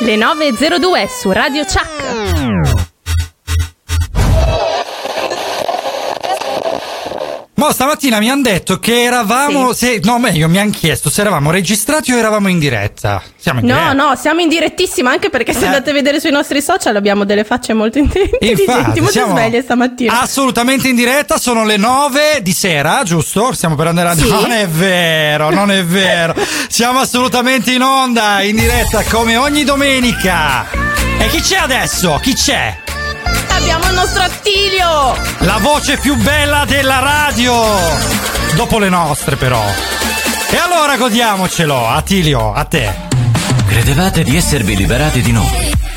Le 9.02 su Radio Chuck. Ma stamattina mi hanno detto che eravamo. Se, no, meglio, mi hanno chiesto se eravamo registrati o eravamo in diretta. Siamo in No, diretta. no, siamo in direttissima anche perché se Eh. andate a vedere sui nostri social abbiamo delle facce molto intelligenti, Infatti, molto siamo sveglie stamattina. Assolutamente in diretta, sono le 9 di sera, giusto? Stiamo per andare a. Sì. Non è vero, non è vero. Siamo assolutamente in onda, in diretta come ogni domenica. E chi c'è adesso? Chi c'è? Abbiamo il nostro Attilio! La voce più bella della radio! Dopo le nostre, però. E allora godiamocelo, Attilio, a te. Credevate di esservi liberati di noi?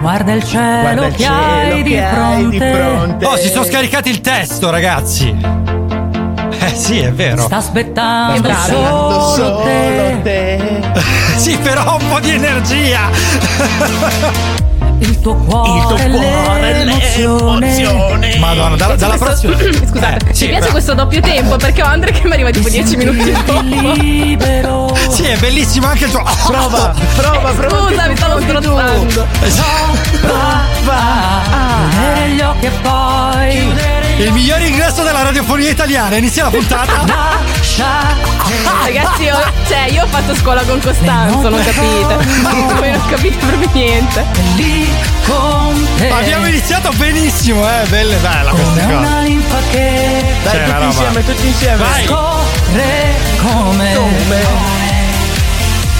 Guarda il cielo Guarda il che cielo hai di che hai fronte. di fronte. Oh, si sono scaricati il testo, ragazzi. Eh sì, è vero. Sta aspettando bravi. solo, Solo te. te. Sì, però un po' di energia. Il tuo cuore, Il tuo cuore, l'emozione. l'emozione. Madonna, dalla, dalla Questo- prossima. Scusate, Eh, sì, mi piace però- questo doppio tempo perché ho Andre che mi arriva tipo 10 minuti dopo. libero. Sì, è bellissimo anche il tuo. Prova, prova, prova. Scusa, mi stavo anche tu. strozzando. Chiudere gli occhi e poi Il miglior ingresso della radiofonia italiana. Inizia la puntata. lascia Ragazzi, io, cioè, io ho fatto scuola con Costanzo, non capite. Voi non capite proprio niente. lì con te. Abbiamo iniziato benissimo, eh. Belle, bella come questa cosa. una linfa che Dai, tutti insieme, tutti insieme. Vai. corre come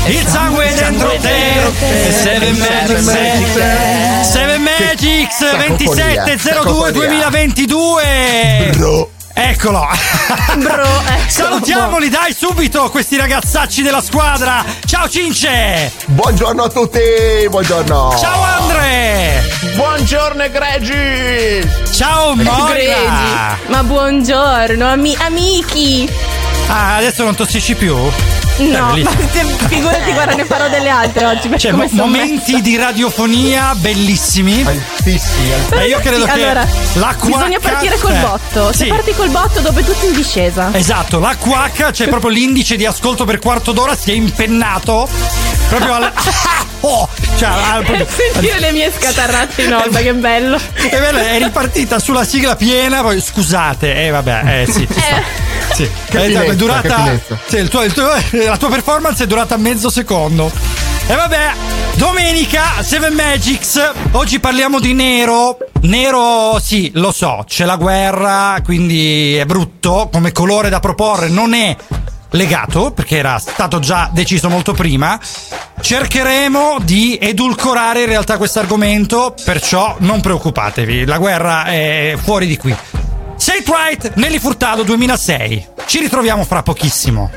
Il sangue dentro te. Seven Magics. Seven Magics Cacofonia, 2702 2022. Bro. Eccolo. Bro, ecco. Salutiamoli, dai, subito questi ragazzacci della squadra. Ciao Cince. Buongiorno a tutti, buongiorno. Ciao Andre. Buongiorno egregi. Ciao Moira. Ma buongiorno, ami- amici. Ah, adesso non tossisci più? No, ma se- figurati, guarda, ne farò delle altre oggi. Per Cioè, come mo- momenti di radiofonia bellissimi. Altissimi, altissimi. E io credo che allora, la bisogna quacca- partire col eh, botto. Se sì. parti col botto, dopo è tutto in discesa. Esatto, la quacca, c'è proprio l'indice di ascolto per quarto d'ora, si è impennato proprio al. Oh, cioè, al- proprio- Sentire le mie scatarrate in onda, che bello. È bello, è ripartita sulla sigla piena, poi scusate, eh vabbè, eh sì. ci sta. Sì, Che è durata. sì, il tuo- il tuo- la tua performance è durata mezzo secondo. E vabbè, domenica Seven Magics. Oggi parliamo di nero. Nero, sì, lo so, c'è la guerra, quindi è brutto come colore da proporre, non è legato perché era stato già deciso molto prima. Cercheremo di edulcorare in realtà questo argomento, perciò non preoccupatevi, la guerra è fuori di qui. It Right, Nelly Furtado 2006. Ci ritroviamo fra pochissimo.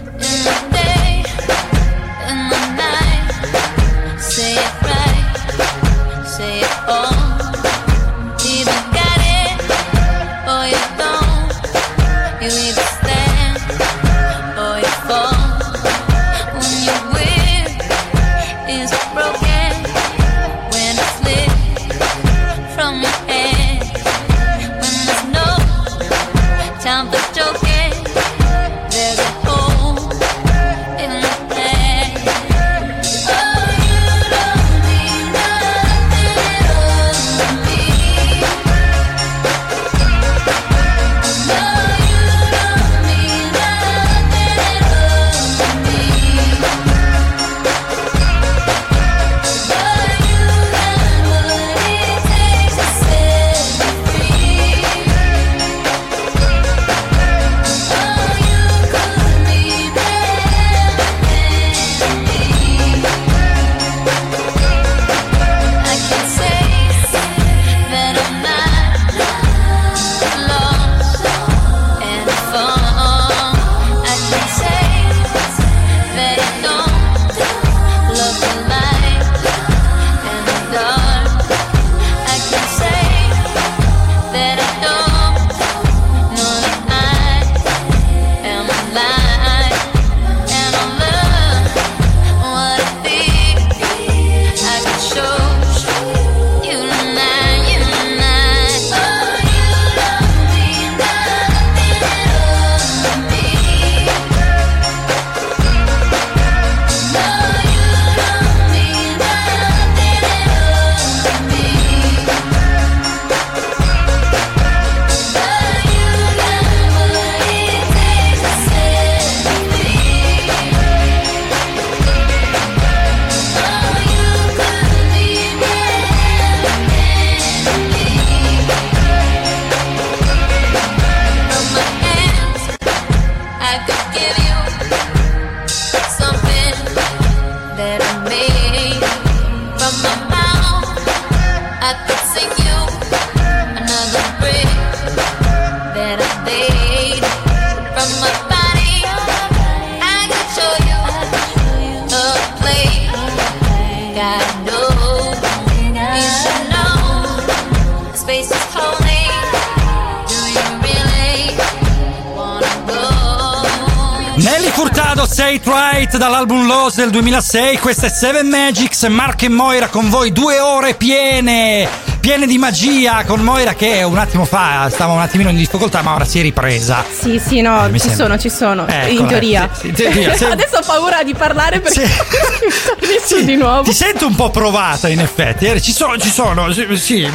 Del 2006. Questa è Seven Magics. Marco e Moira con voi due ore piene, piene di magia. Con Moira che un attimo fa stava un attimino in difficoltà, ma ora si è ripresa. Sì, sì, no, Eh, ci sembra. sono, ci sono. Ecco, in teoria. sì, sì, in teoria, sì. Adesso ho paura di parlare perché Sì. sono di nuovo. Ti sento un po' provata, in effetti. Eh, Ci sono, ci sono. Sì, sì,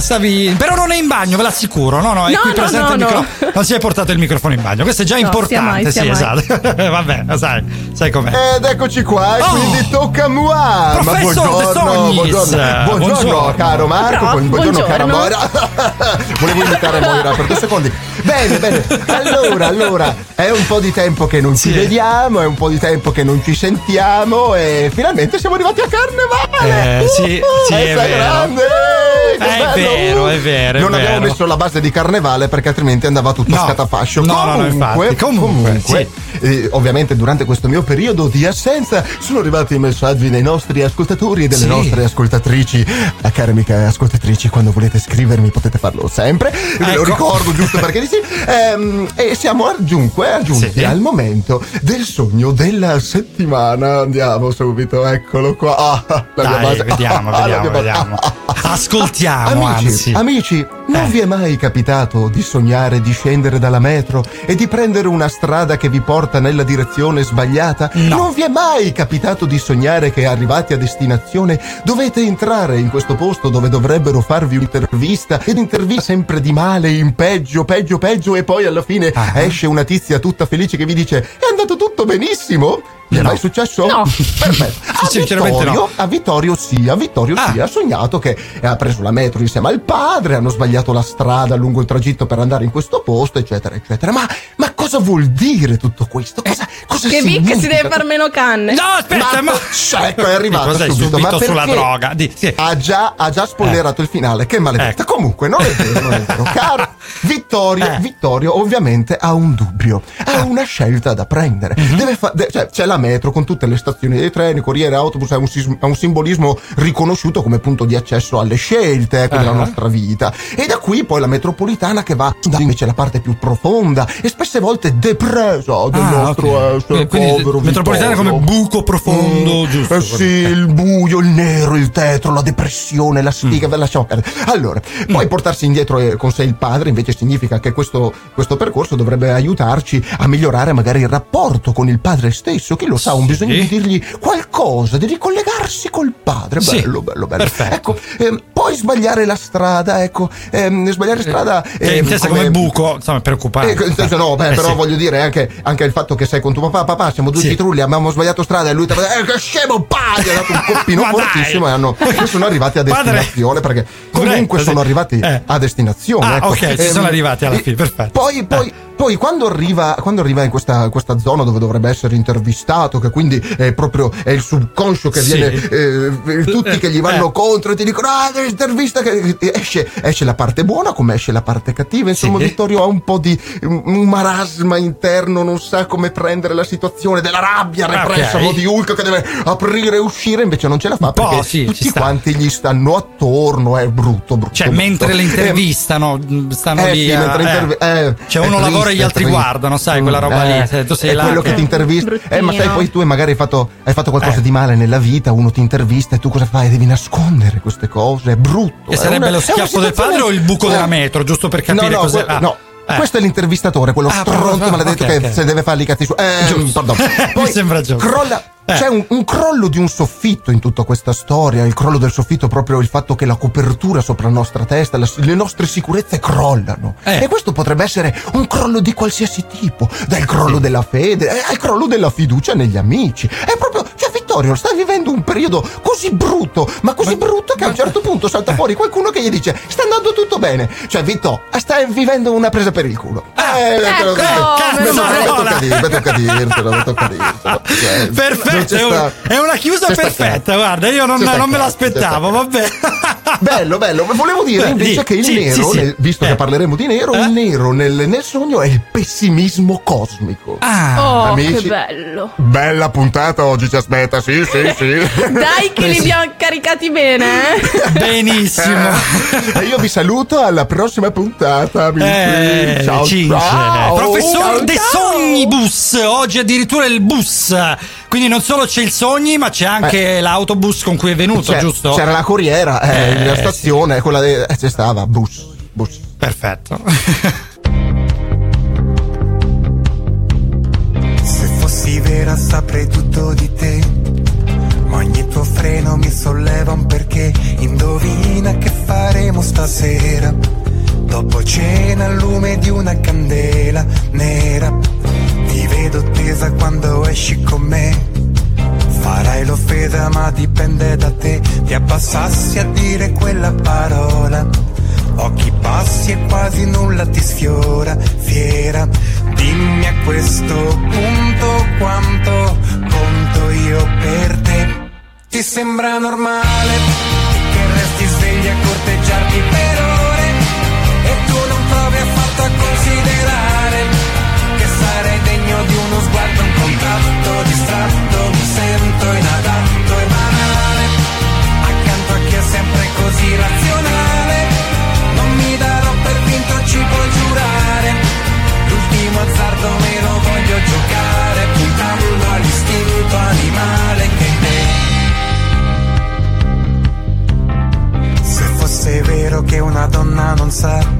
stavi. Però non è in bagno, ve l'assicuro. No, no, è No, qui no, presente no, il no. microfono. Non si è portato il microfono in bagno. Questo è già No, sia importante. mai, sia sì, mai. esatto. Va bene, sai, sai com'è. Ed eccoci qua, e Oh! quindi tocca a moi. Ma Professor De buongiorno, Sognis. buongiorno, buongiorno, Buongiorno. caro Marco, Però, buon- buongiorno, cara buongiorno. Moira. Volevo imitare Moira per due secondi. Bene, bene. Allora, allora, è un po' di tempo che non ci Sì. vediamo, è un po' di tempo che non ci sentiamo e finalmente siamo arrivati a carnevale. Eh, sì, sì, Eh, è vero. grande. È vero, è vero, è Non abbiamo vero. messo la base di carnevale perché altrimenti andava tutto No. a scatafascio. No, no, no, comunque, infatti, comunque, eh, ovviamente durante questo mio periodo di assenza sono arrivati i messaggi dei nostri ascoltatori e delle Sì. nostre ascoltatrici. A care amiche ascoltatrici, quando volete scrivermi potete farlo sempre. Ve lo Ecco. ricordo giusto perché di sì. Ehm, e siamo a- dunque aggiunti Sì. al momento del sogno della settimana. Andiamo subito, eccolo qua. Ah, la Dai, base. vediamo, Ah, vediamo, vediamo. Ascoltiamo, Amici, anzi. amici, non Eh. vi è mai capitato di sognare di scendere dalla metro e di prendere una strada che vi porta nella direzione sbagliata? No. Non vi è mai capitato di sognare che arrivati a destinazione dovete entrare in questo posto dove dovrebbero farvi un'intervista ed intervista sempre di male, in peggio, peggio, peggio e poi alla fine Ah. esce una tizia tutta felice che vi dice è andato tutto benissimo? È No. mai successo? No. Perfetto. A Sinceramente no. Vittorio, a Vittorio sì, a Vittorio Ah. sì, ha sognato che ha preso la metro insieme al padre, hanno sbagliato la strada lungo il tragitto per andare in questo posto, eccetera, eccetera. Ma, ma cosa vuol dire tutto questo? Cosa, cosa Che Vic si deve far meno canne. No, aspetta, ma. Cioè, ecco, è arrivato subito, subito ma sulla droga? Di- sì. Ha già, ha già spoilerato il finale, che maledetta. Ecco. Comunque, non è vero, non è vero. Caro Vittorio, Eh. Vittorio ovviamente ha un dubbio, ha una scelta da prendere. Mhm. Deve fa- de- cioè, c'è la metro con tutte le stazioni dei treni, corriere, autobus, ha un, sis- un simbolismo riconosciuto come punto di accesso alle scelte ecco, della Ah. nostra vita. E da qui poi la metropolitana che va invece la parte più profonda e spesse volte depresa del Ah, nostro ok. essere Quindi povero metropolitana Vittorio. come buco profondo, Mm, giusto? Eh sì, il buio, il nero, il tetro, la depressione, la sfiga, Mm. ve lasciamo perdere. Allora, poi portarsi indietro eh, con sé il padre invece significa che questo, questo percorso dovrebbe aiutarci a migliorare magari il rapporto con il padre stesso. Chi lo sa, ha un Sì. bisogno di dirgli qualcosa, di ricollegarsi col padre. Sì. Bello, bello, bello. Perfetto. Ecco, ehm, poi sbagliare la strada, ecco, ehm, sbagliare strada. Che ehm, intesa come buco, insomma, preoccupante. eh, no, beh, Eh, però sì. voglio dire anche, anche il fatto che sei con tuo papà, papà, siamo due Sì. citrulli, abbiamo sbagliato strada e lui ti ha detto, eh, che scemo, pa! Gli ha dato un coppino dai! fortissimo e hanno, e sono arrivati a Padre. destinazione perché comunque Corretto, sono arrivati Eh. a destinazione. Ah, ecco. ok, ci sono arrivati alla fine, perfetto. Poi, poi, poi quando arriva, quando arriva in questa, questa zona dove dovrebbe essere intervistato, che quindi è proprio è il subconscio che Sì. viene, eh, tutti che gli vanno Eh. contro e ti dicono, ah, devi intervista, che esce, esce la parte buona come esce la parte cattiva. Insomma, Sì. Vittorio ha un po' di un un marasma interno, non sa come prendere la situazione della rabbia repressa Ok. mo di Hulk che deve aprire e uscire, invece non ce la fa perché sì, tutti sta. quanti gli stanno attorno, è brutto, brutto. Cioè, brutto. mentre le Eh, intervistano, stanno eh lì. sì, a- eh. intervi- eh, cioè, uno lavora e triste, gli altri triste. guardano, sai, quella roba lì. Se tu sei è là. quello che ti intervista. Eh, ma sai, poi tu magari hai fatto, hai fatto qualcosa Eh. di male nella vita, uno ti intervista e tu cosa fai? Devi nascondere queste cose, è brutto. E sarebbe una- lo schiaffo del padre o il buco Eh. della metro, giusto per capire no, no, cos'è? que- ah. no. Eh. Questo è l'intervistatore, quello Ah, stronzo proprio, maledetto ok, che ok. se deve fare i cazzi su. Eh, Giusto. pardon. Mi Poi sembra giusto. Crolla. Eh. C'è un, un crollo di un soffitto in tutta questa storia. Il crollo del soffitto è proprio il fatto che la copertura sopra la nostra testa, la- le nostre sicurezze crollano. Eh. E questo potrebbe essere un crollo di qualsiasi tipo, dal crollo della fede eh, al crollo della fiducia negli amici. È proprio, cioè Vittorio, stai vivendo un periodo così brutto, ma così Ma- brutto che a un certo punto salta fuori qualcuno che gli dice sta andando tutto bene. Cioè Vitto, stai vivendo una presa per il culo. Eh, ecco, cazzo. Cioè, Perfetto, è, un- sta- è una chiusa sta perfetta, guarda, io non, sta me l'aspettavo, sta vabbè. Bello, bello. Ma Volevo dire Eh, invece di- che il sì, nero, sì, sì. nel- visto Eh. che parleremo di nero, Eh? il nero nel, nel sogno è il pessimismo cosmico. Ah, Oh, amici. che bello. Bella puntata oggi ci aspetta, sì, sì, sì. Dai che li abbiamo caricati bene, eh? benissimo. E io vi saluto alla prossima puntata, amici. Eh, ciao, ciao. Professor Ciao, De ciao. Sognibus, oggi addirittura il bus. Quindi non solo c'è il Sogni, ma c'è anche l'autobus con cui è venuto, C'è- giusto? C'era la corriera eh, Eh, nella sì. stazione, quella de- eh, c'è stava, bus, bus. Perfetto. Se fossi vera saprei tutto di te. Ma ogni tuo freno mi solleva un perché. Indovina che faremo stasera. Dopo cena al lume di una candela nera. Vedo tesa quando esci con me. Farai l'offesa ma dipende da te. Ti abbassassi a dire quella parola. Occhi bassi e quasi nulla ti sfiora, fiera. Dimmi a questo punto quanto conto io per te. Ti sembra normale che resti svegli a corteggiarti per ore e tu non provi affatto a considerare uno sguardo, un contatto distratto, mi sento inadatto e banale accanto a chi è sempre così razionale. Non mi darò per vinto, ci puoi giurare. L'ultimo azzardo me lo voglio giocare, puntando all'istinto animale che in me. Se fosse vero che una donna non sa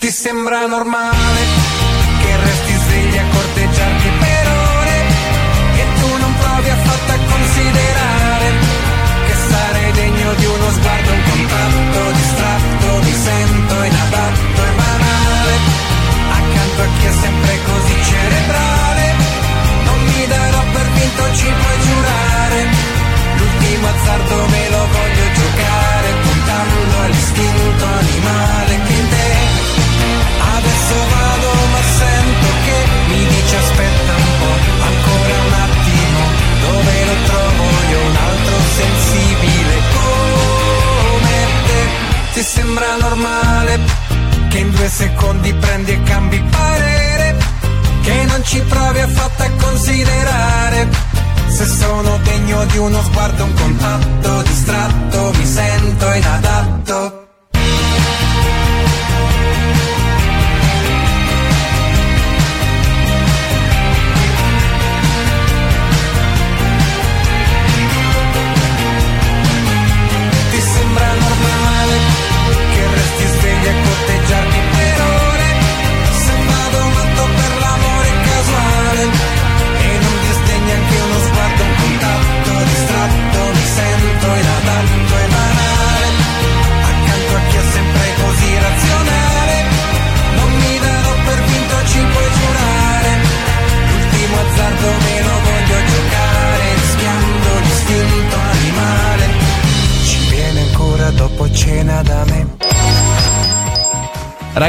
Ti sembra normale che resti svegli a corteggiarti per ore e tu non provi affatto a considerare che sarei degno di uno sguardo, un contatto distratto, mi sento inadatto e banale accanto a chi è sempre così cerebrale. Non mi darò per vinto, ci puoi giurare. L'ultimo azzardo me lo voglio giocare, puntando all'istinto animale che in te. Adesso vado, ma sento che mi dice aspetta un po', ancora un attimo, dove lo trovo io un altro sensibile come te? Ti sembra normale che in due secondi prendi e cambi parere? Che non ci provi affatto a considerare se sono degno di uno sguardo, un contatto distratto, mi sento inadatto.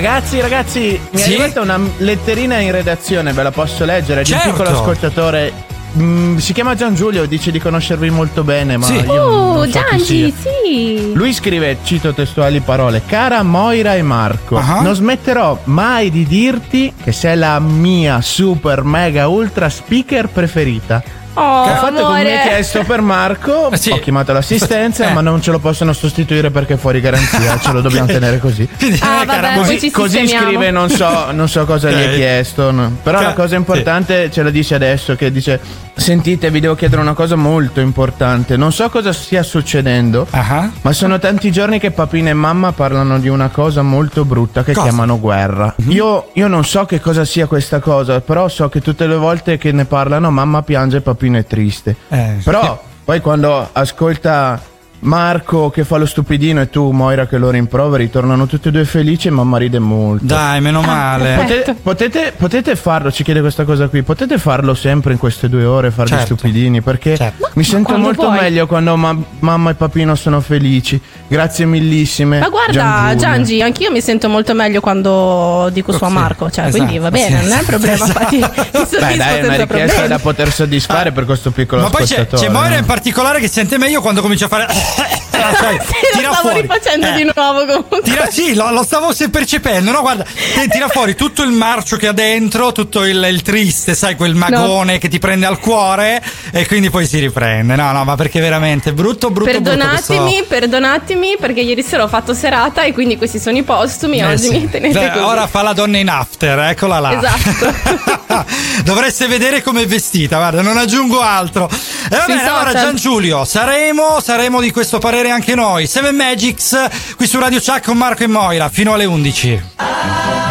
Ragazzi, ragazzi, mi Sì? è arrivata una letterina in redazione, ve la posso leggere? Di un Certo. piccolo ascoltatore. Mm, si chiama Gian Giulio, dice di conoscervi molto bene, ma Sì. io non Oh, so Giangi, sì. Lui scrive, cito testuali parole, cara Moira e Marco, Ah. non smetterò mai di dirti che sei la mia super mega ultra speaker preferita. Oh, Che ha fatto come mi amore. ha chiesto per Marco, Eh, sì. ho chiamato l'assistenza, Eh. ma non ce lo possono sostituire perché è fuori garanzia, ce lo dobbiamo tenere così. Ah, eh, vabbè, Così, così scrive, non so, non so cosa gli Ok. ha chiesto. no. Però Ca- la cosa importante ce la dice adesso: che dice: Sentite, vi devo chiedere una cosa molto importante. Non so cosa stia succedendo. Ah. Ma sono tanti giorni che papina e mamma parlano di una cosa molto brutta che Cosa? chiamano guerra. io, io non so che cosa sia questa cosa, però so che tutte le volte che ne parlano mamma piange e papino è triste. Eh. Però poi quando ascolta Marco che fa lo stupidino e tu Moira che lo rimproveri tornano tutti e due felici e mamma ride molto. Dai, meno male. Potete, potete, potete farlo, ci chiede questa cosa qui, potete farlo sempre in queste due ore, fare gli Certo. stupidini, perché Certo. mi sento molto vuoi. meglio quando ma- mamma e papino sono felici. Grazie millissime. Ma guarda. Giangi, anch'io mi sento molto meglio quando dico su a Sì, Marco. Cioè, esatto, quindi va bene, sì, non è un problema. esatto. Infatti, mi soddisfo Beh, dai, è una richiesta problemi. da poter soddisfare per questo piccolo Ma poi c'è, ascoltatore. c'è Moira no? in particolare che sente meglio quando comincia a fare. cioè, Sì, tira lo stavo fuori. rifacendo Eh, di nuovo comunque. Tira, sì, lo, lo stavo se percependo, no? Guarda, te- tira fuori tutto il marcio che ha dentro, tutto il, il triste, sai, quel magone che ti prende al cuore e quindi poi si riprende. No, no, ma perché veramente brutto, brutto, Perdonatemi, brutto. perdonatemi perché ieri sera ho fatto serata e quindi questi sono i postumi. Eh, oggi sì. mi tenete Cioè, così. Ora fa la donna in after, eccola là. Esatto. Dovreste vedere come è vestita, guarda, non aggiungo altro. E va Sui bene, allora social. Gian Giulio, saremo, saremo di questo parere anche noi. Seven Magics qui su Radio Chuck con Marco e Moira fino alle 11. Look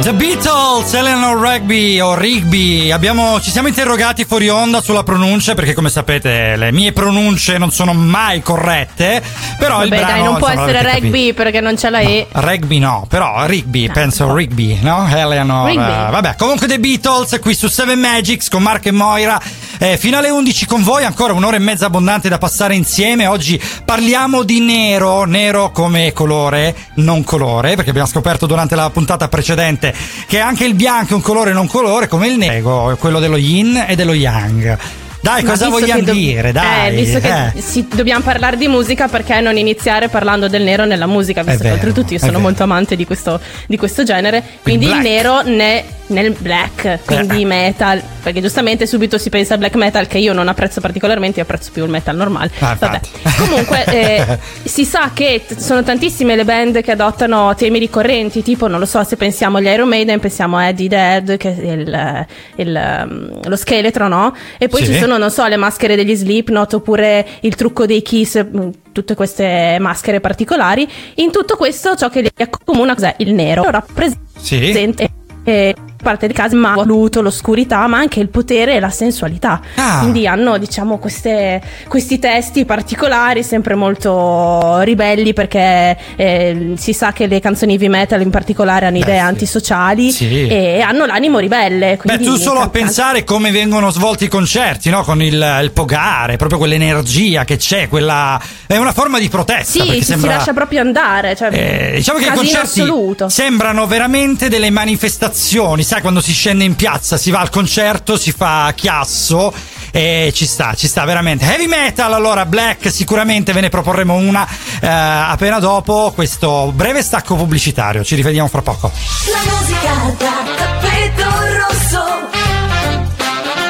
The Beatles, Eleanor Rigby o Rigby. Abbiamo, ci siamo interrogati fuori onda sulla pronuncia perché, come sapete, le mie pronunce non sono mai corrette. Però il Vabbè, brano dai, non può insomma, essere l'avete capito. rugby perché non c'è la E. Rugby no, però Rigby, penso Rigby, no? Eleanor. Rigby. eh, vabbè, comunque The Beatles qui su Seven Magics con Mark e Moira. Eh, fino alle 11 con voi, ancora un'ora e mezza abbondante da passare insieme. Oggi parliamo di nero, nero come colore, non colore, perché abbiamo scoperto durante la puntata precedente che anche il bianco è un colore non colore, come il nero, quello dello yin e dello yang. Dai, Ma cosa vogliamo che do- dire? Dai, Eh, visto che eh. si- dobbiamo parlare di musica, perché non iniziare parlando del nero nella musica? Visto che vero, oltretutto io sono vero. molto amante di questo, di questo genere. Quindi il black. nero ne- nel black, quindi Eh. metal. Perché giustamente subito si pensa al black metal, che io non apprezzo particolarmente, io apprezzo più il metal normale. Ah, Vabbè. Comunque, eh, si sa che t- sono tantissime le band che adottano temi ricorrenti, tipo, non lo so, se pensiamo agli Iron Maiden, pensiamo a Eddie Dead, che è il, il, um, lo scheletro, no? E poi Sì. ci sono, non so, le maschere degli Slipknot oppure il trucco dei Kiss, mh, tutte queste maschere particolari. In tutto questo, ciò che li accomuna cos'è? Il nero. Rappresenta eh, parte dei casi ma ha voluto l'oscurità ma anche il potere e la sensualità Ah. quindi hanno diciamo queste, questi testi particolari sempre molto ribelli perché eh, si sa che le canzoni heavy metal in particolare hanno Beh, idee sì. antisociali Sì. e hanno l'animo ribelle Beh, tu solo a pensare come vengono svolti i concerti, no? Con il, il pogare, proprio quell'energia che c'è, quella. È una forma di protesta. sì ci sembra. si lascia proprio andare cioè, Eh, diciamo che i concerti assoluto sembrano veramente delle manifestazioni, sai quando si scende in piazza, si va al concerto, si fa chiasso E ci sta, ci sta veramente. Heavy metal, allora Black, sicuramente ve ne proporremo una eh, appena dopo questo breve stacco pubblicitario. Ci rivediamo fra poco. La musica da tappeto rosso.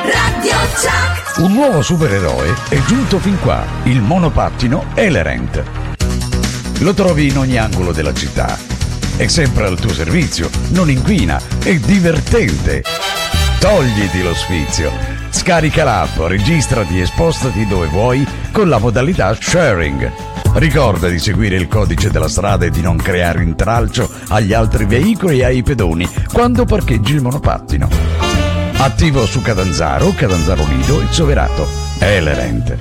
Radio Chuck. Un nuovo supereroe è giunto fin qua, il monopattino Elerent. Lo trovi in ogni angolo della città. È sempre al tuo servizio, non inquina, è divertente. Togliti lo sfizio. Scarica l'app, registrati e spostati dove vuoi con la modalità sharing. Ricorda di seguire il codice della strada e di non creare intralcio agli altri veicoli e ai pedoni quando parcheggi il monopattino. Attivo su Catanzaro, Catanzaro Lido e Soverato. Elerent.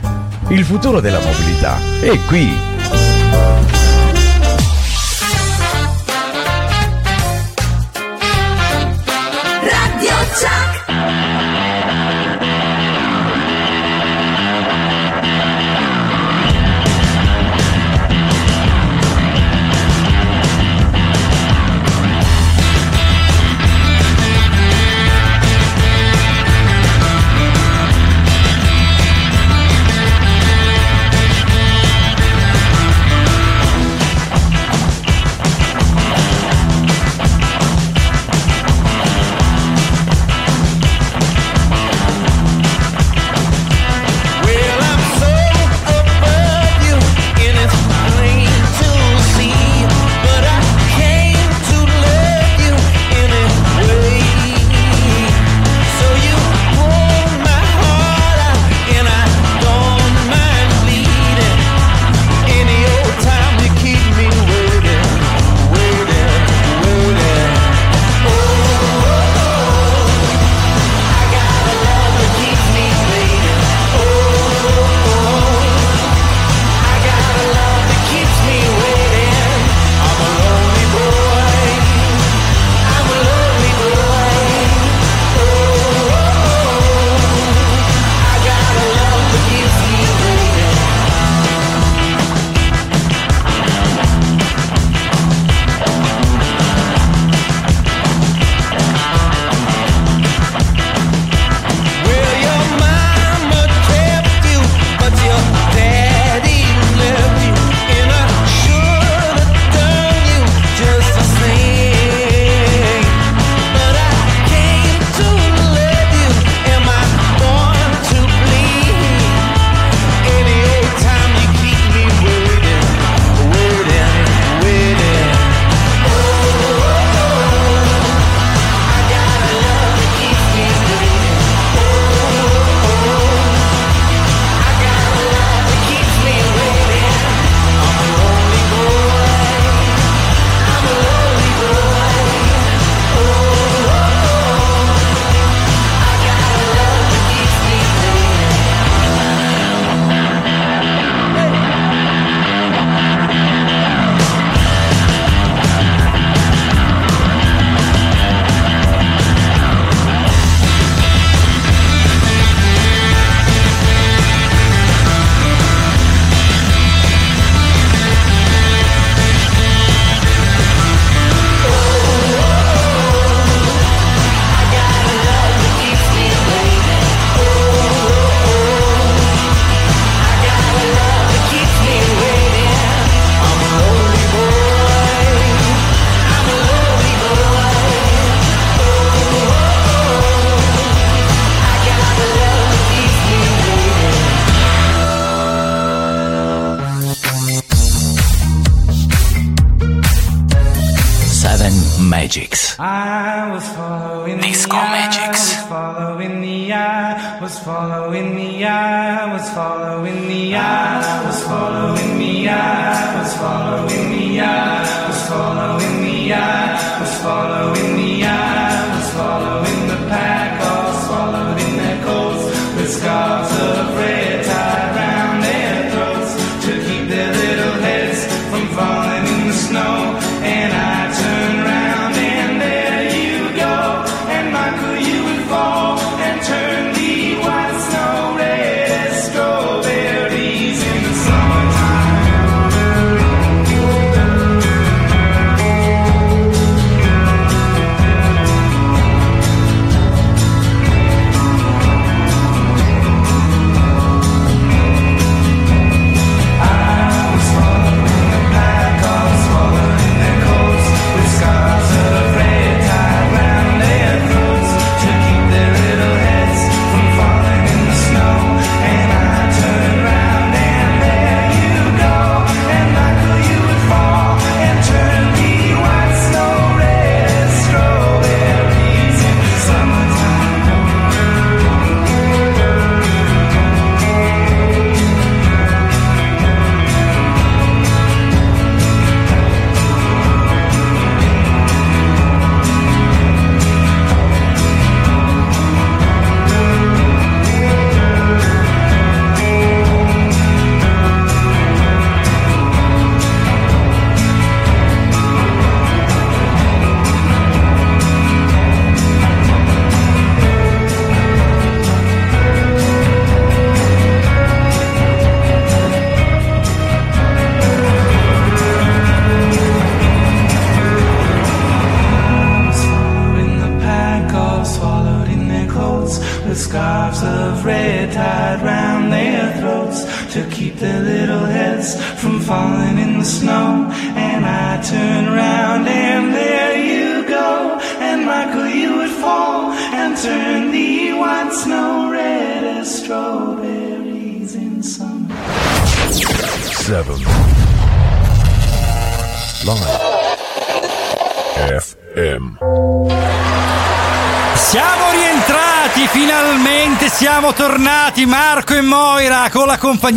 Il futuro della mobilità è qui.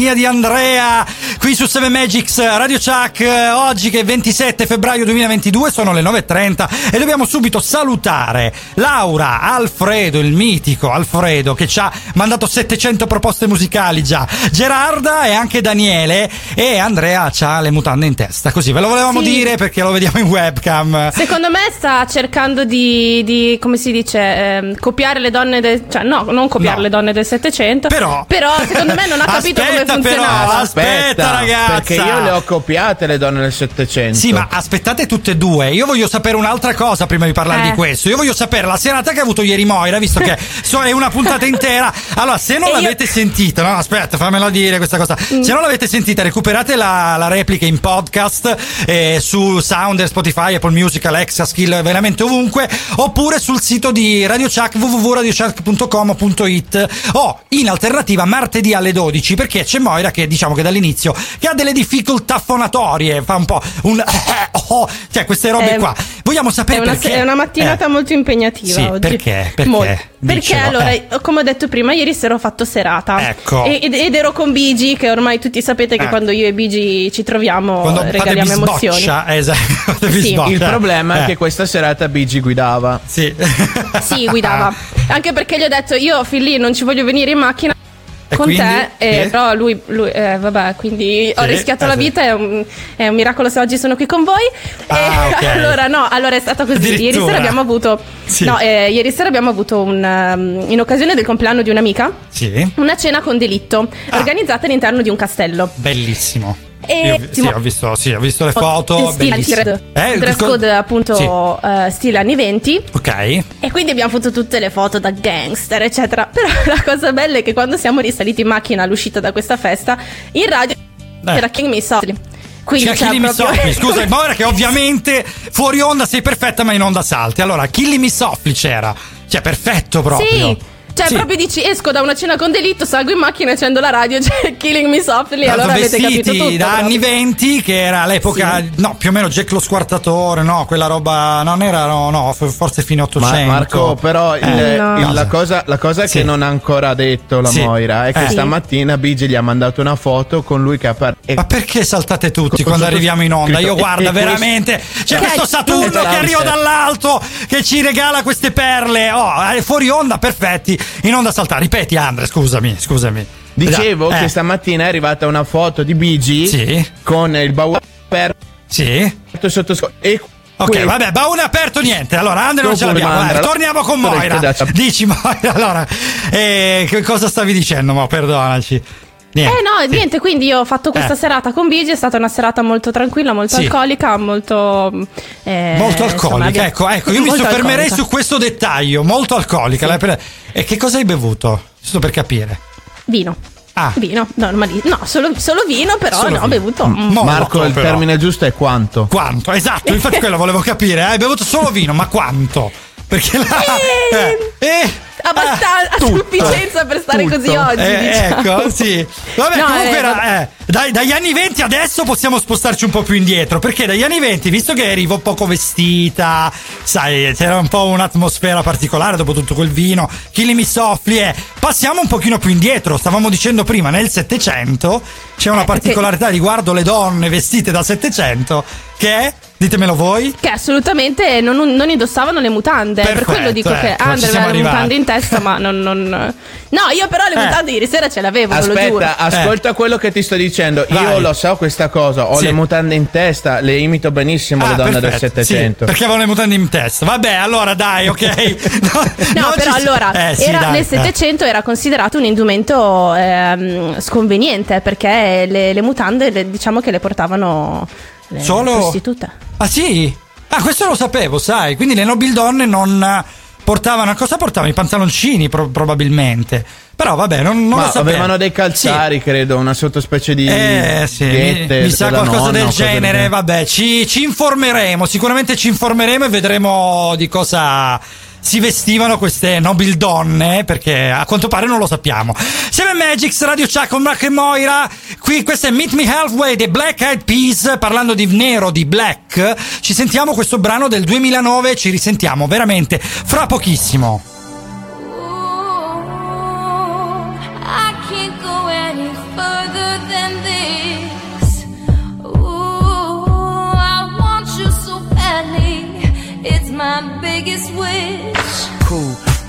Compagnia di Andrea qui su 7 Magics Radio Chuck. eh, Oggi che è 27 febbraio 2022 sono le 9.30 e dobbiamo subito salutare Laura, Alfredo, il mitico Alfredo che ci ha mandato 700 proposte musicali già, Gerarda e anche Daniele e Andrea ha le mutande in testa, così ve lo volevamo Sì. dire perché lo vediamo in webcam. Secondo me sta cercando di, di, come si dice, ehm, copiare le donne del... cioè no, non copiare No. le donne del Settecento. Però- Però secondo me non ha capito Aspetta, come però, funzionava. aspetta, ragazza. Perché io le ho copiate le donne del Settecento. Sì, ma aspettate tutte e due. Io voglio sapere un'altra cosa prima di parlare Eh. di questo. Io voglio sapere la serata che ha avuto ieri Moira, visto che so- è una puntata intera. Allora, se non E io- Mm. l'avete sentita, no, aspetta, fammela dire questa cosa. Se non l'avete sentita, recuperate la, la replica in podcast eh, su Sounder, Spotify, Apple Music, Alexa, Skill, veramente ovunque. Oppure sul sito di Radio Chuck www.radiochuck.com.it o in alternativa martedì alle 12 perché c'è Moira che diciamo che dall'inizio che ha delle difficoltà fonatorie, fa un po' un oh, cioè queste robe Eh, qua. Vogliamo È sapere una, perché è una mattinata Eh, molto impegnativa Sì, oggi. perché? Perché? Molto. Perché Dicelo, allora, eh. come ho detto prima, ieri sera ho fatto serata. Ecco. Ed, ed ero con Bigi, che ormai tutti sapete che Eh. quando io e Bigi ci troviamo quando fate regaliamo emozioni. bisboccia, esatto, fate Sì. Il problema è Eh, che questa serata Bigi guidava. sì. Sì, guidava. Anche perché gli ho detto, io fin lì non ci voglio venire in macchina. E con quindi? te, eh, però lui, lui eh, vabbè, quindi ho Sì, rischiato eh, la vita, è un, è un miracolo se oggi sono qui con voi. Ah, E ok. allora, no, allora è stato così. Ieri sera abbiamo avuto, Sì. no, eh, ieri sera abbiamo avuto un, um, in occasione del compleanno di un'amica, Sì, una cena con delitto, Ah. organizzata all'interno di un castello. bellissimo. E- Io- sì, ho visto, sì, ho visto le foto, Eh, stile- Eh, dress co- code appunto eh, stile anni 20 Ok. e quindi abbiamo fatto tutte le foto da gangster eccetera però la cosa bella è che quando siamo risaliti in macchina all'uscita da questa festa in radio c'era King Me Softly quindi C'è proprio- Softly, scusa, ma ora che ovviamente fuori onda sei perfetta ma in onda salti. Allora, Killing Me Softly c'era. Cioè, perfetto proprio. sì cioè Sì. proprio dici esco da una cena con delitto salgo in macchina accendo la radio c'è Killing Me Softly l'altro allora avete capito tutto da proprio. anni 20 che era l'epoca no più o meno Jack lo squartatore no quella roba non era no, no forse fine 800 Ma Marco, però il- Eh, No. il- la cosa, la cosa Sì. che non ha ancora detto la Sì. Moira è che Eh. stamattina Bigi gli ha mandato una foto con lui che ha par- e- ma perché saltate tutti quando arriviamo in onda? Io guarda, veramente. C'è questo Saturno che arriva dall'alto che ci regala queste perle. Oh, eh, fuori onda, perfetti. In onda saltare. Ripeti, Andre, scusami, scusami. Dicevo Eh, che stamattina è arrivata una foto di Bigi Sì. con il baule aperto Sì. sotto e Ok, vabbè, baule aperto niente. Allora, Andre non ce l'abbiamo. Eh, torniamo con Moira. Dici, Moira, allora. eh, che cosa stavi dicendo? Ma perdonaci. Niente. Eh no, Sì. niente, quindi io ho fatto questa Eh. serata con Bigi, è stata una serata molto tranquilla, molto Sì. alcolica, molto... eh, Molto insomma, alcolica, abbia- ecco, ecco, io mi soffermerei alcolica. su questo dettaglio, molto alcolica. Sì. E che cosa hai bevuto? Giusto per capire. Vino. Ah. Vino, normali- no, solo, solo vino, però Solo ne ho vino. bevuto. Mm. mm, Molto, Marco, il però. termine giusto è quanto? Quanto? Esatto, infatti quello volevo capire. eh, Hai bevuto solo vino, ma quanto? Perché la... Eh, eh, abbastanza, a tutto. sufficienza per stare Tutto. così oggi. Eh, diciamo. ecco, sì. Vabbè, No, comunque eh, era, eh, dai- dagli anni 20 adesso possiamo spostarci un po' più indietro. Perché dagli anni 20, visto che eri poco vestita, sai, c'era un po' un'atmosfera particolare dopo tutto quel vino, Me Softly, eh, passiamo un pochino più indietro. Stavamo dicendo prima, nel 700 c'è una Eh, perché- particolarità riguardo le donne vestite da 700 che è, ditemelo voi, Che assolutamente non, non indossavano le mutande. per Perfetto, quello dico che ecco, ci Andre siamo aveva le mutande in testa, ma non. non- No, io però le Eh. mutande ieri sera ce l'avevo, ve lo giuro. Aspetta, ascolta quello che ti sto dicendo. Io Vai. lo so questa cosa, ho Sì. le mutande in testa, le imito benissimo le Ah, donne del perfetto, 700. sì, perché avevano le mutande in testa. Vabbè, allora dai, ok. No, No, però ci- allora Eh, sì, era- dai, nel eh. 700 era considerato un indumento ehm, sconveniente perché le, le mutande le- diciamo che le portavano le Solo- prostitute. Ah sì? Ah, questo lo sapevo, sai. Quindi le nobildonne non eh, portavano. Cosa portavano? I pantaloncini, pro- probabilmente. Però vabbè, non, non Ma lo sapevo. avevano dei calzari, credo, una sottospecie di Eh sì, mi, ghette mi sa della qualcosa nonna del genere, genere. vabbè, ci, ci informeremo, sicuramente ci informeremo e vedremo di cosa si vestivano queste nobili donne, perché a quanto pare non lo sappiamo. Seven Magics, Radio Chuck con Mark e Moira, qui questo è Meet Me Halfway dei Black Eyed Peas, parlando di nero, di black, ci sentiamo questo brano del 2009, ci risentiamo veramente fra pochissimo. My biggest wish.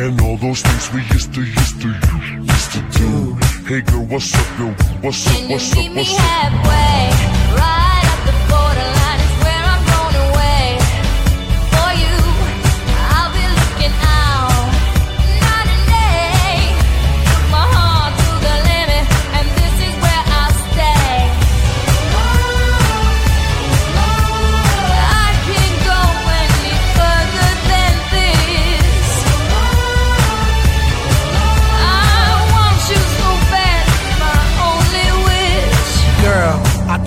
And all those things we used to, used to, used to do. Hey girl, what's up, yo? What's up, Can you what's up, what's up? halfway? Right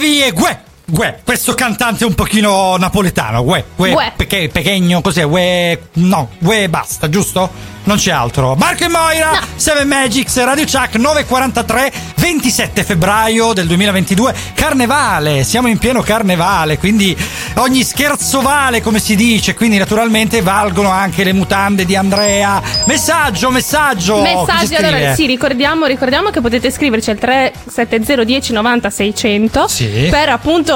Michael Bravi e Gue. Gue, questo cantante un pochino napoletano, Gue, Gue, Gue. Peche, Pechegno, cos'è? Gue, no, Gue basta, giusto? Non c'è altro. Marco e Moira, 7 Magics, Radio Chuck, 9.43, 27 febbraio del 2022, carnevale, siamo in pieno carnevale, quindi ogni scherzo vale, come si dice, quindi naturalmente valgono anche le mutande di Andrea. Messaggio, messaggio. chi ci Messaggi, scrive? allora sì, ricordiamo, ricordiamo che potete scriverci al 370 10 90 600 Sì. per appunto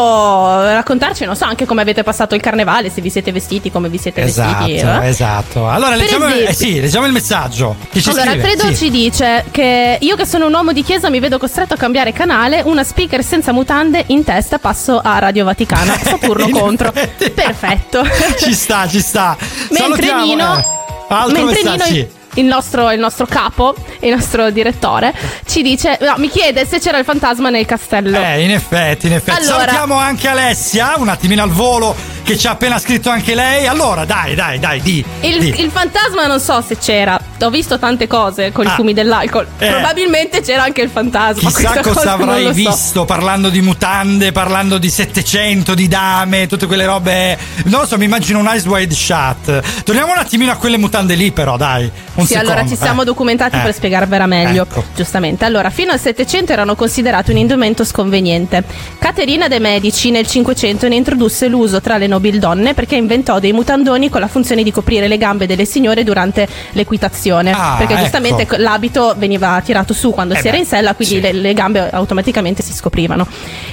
raccontarci, non so, anche come avete passato il carnevale, se vi siete vestiti, come vi siete Esatto, vestiti. eh. esatto. Allora, Per leggiamo, esempio- eh sì, leggiamo il messaggio. Allora, scrive? Alfredo Sì. ci dice che io che sono un uomo di chiesa mi vedo costretto a cambiare canale, una speaker senza mutande in testa passo a Radio Vaticano, Saturno contro. Perfetto. Ci sta, ci sta. Mentre Salutiamo, Nino, eh. Altro mentre Nino il nostro, il nostro capo, il nostro direttore, ci dice, no, mi chiede se c'era il fantasma nel castello. Eh, in effetti, in effetti. Allora- Salutiamo anche Alessia, un attimino al volo, che ci ha appena scritto anche lei. Allora, dai, dai, dai, di. Il, di. il fantasma non so se c'era, ho visto tante cose con i Ah. fumi dell'alcol, Eh. probabilmente c'era anche il fantasma. Chissà cosa avrai so. visto parlando di mutande, parlando di 700, di dame, tutte quelle robe. Non lo so, mi immagino un Ice Wide Shot. Torniamo un attimino a quelle mutande lì, però, dai. Un sì, secondo, allora ci siamo eh. documentati Eh. per spiegarvela meglio. Ecco. Giustamente. Allora, fino al 700 erano considerati un indumento sconveniente. Caterina de' Medici nel 500 ne introdusse l'uso tra le nobildonne perché inventò dei mutandoni con la funzione di coprire le gambe delle signore durante l'equitazione. Ah, perché ecco. giustamente l'abito veniva tirato su quando Eh si era beh, in sella, quindi sì. le, le gambe automaticamente si scoprivano.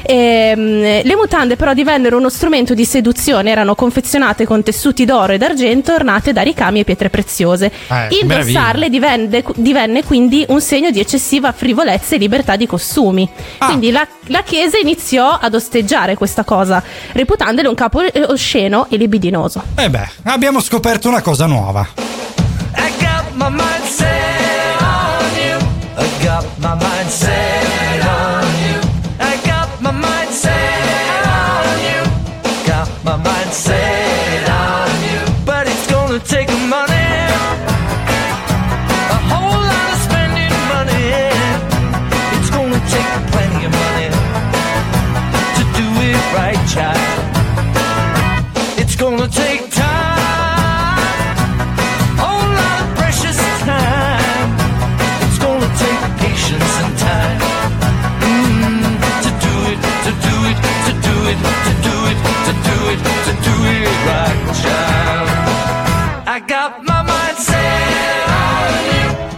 Ehm, le mutande però divennero uno strumento di seduzione, erano confezionate con tessuti d'oro ed argento ornate da ricami e pietre preziose. Eh, Indossarle divenne, divenne quindi un segno di eccessiva frivolezza e libertà di costumi. Ah. Quindi la, la Chiesa iniziò ad osteggiare questa cosa, reputandole un capo eh, osceno e libidinoso. Eh beh, abbiamo scoperto una cosa nuova. I got my mind set on you. I got my mind set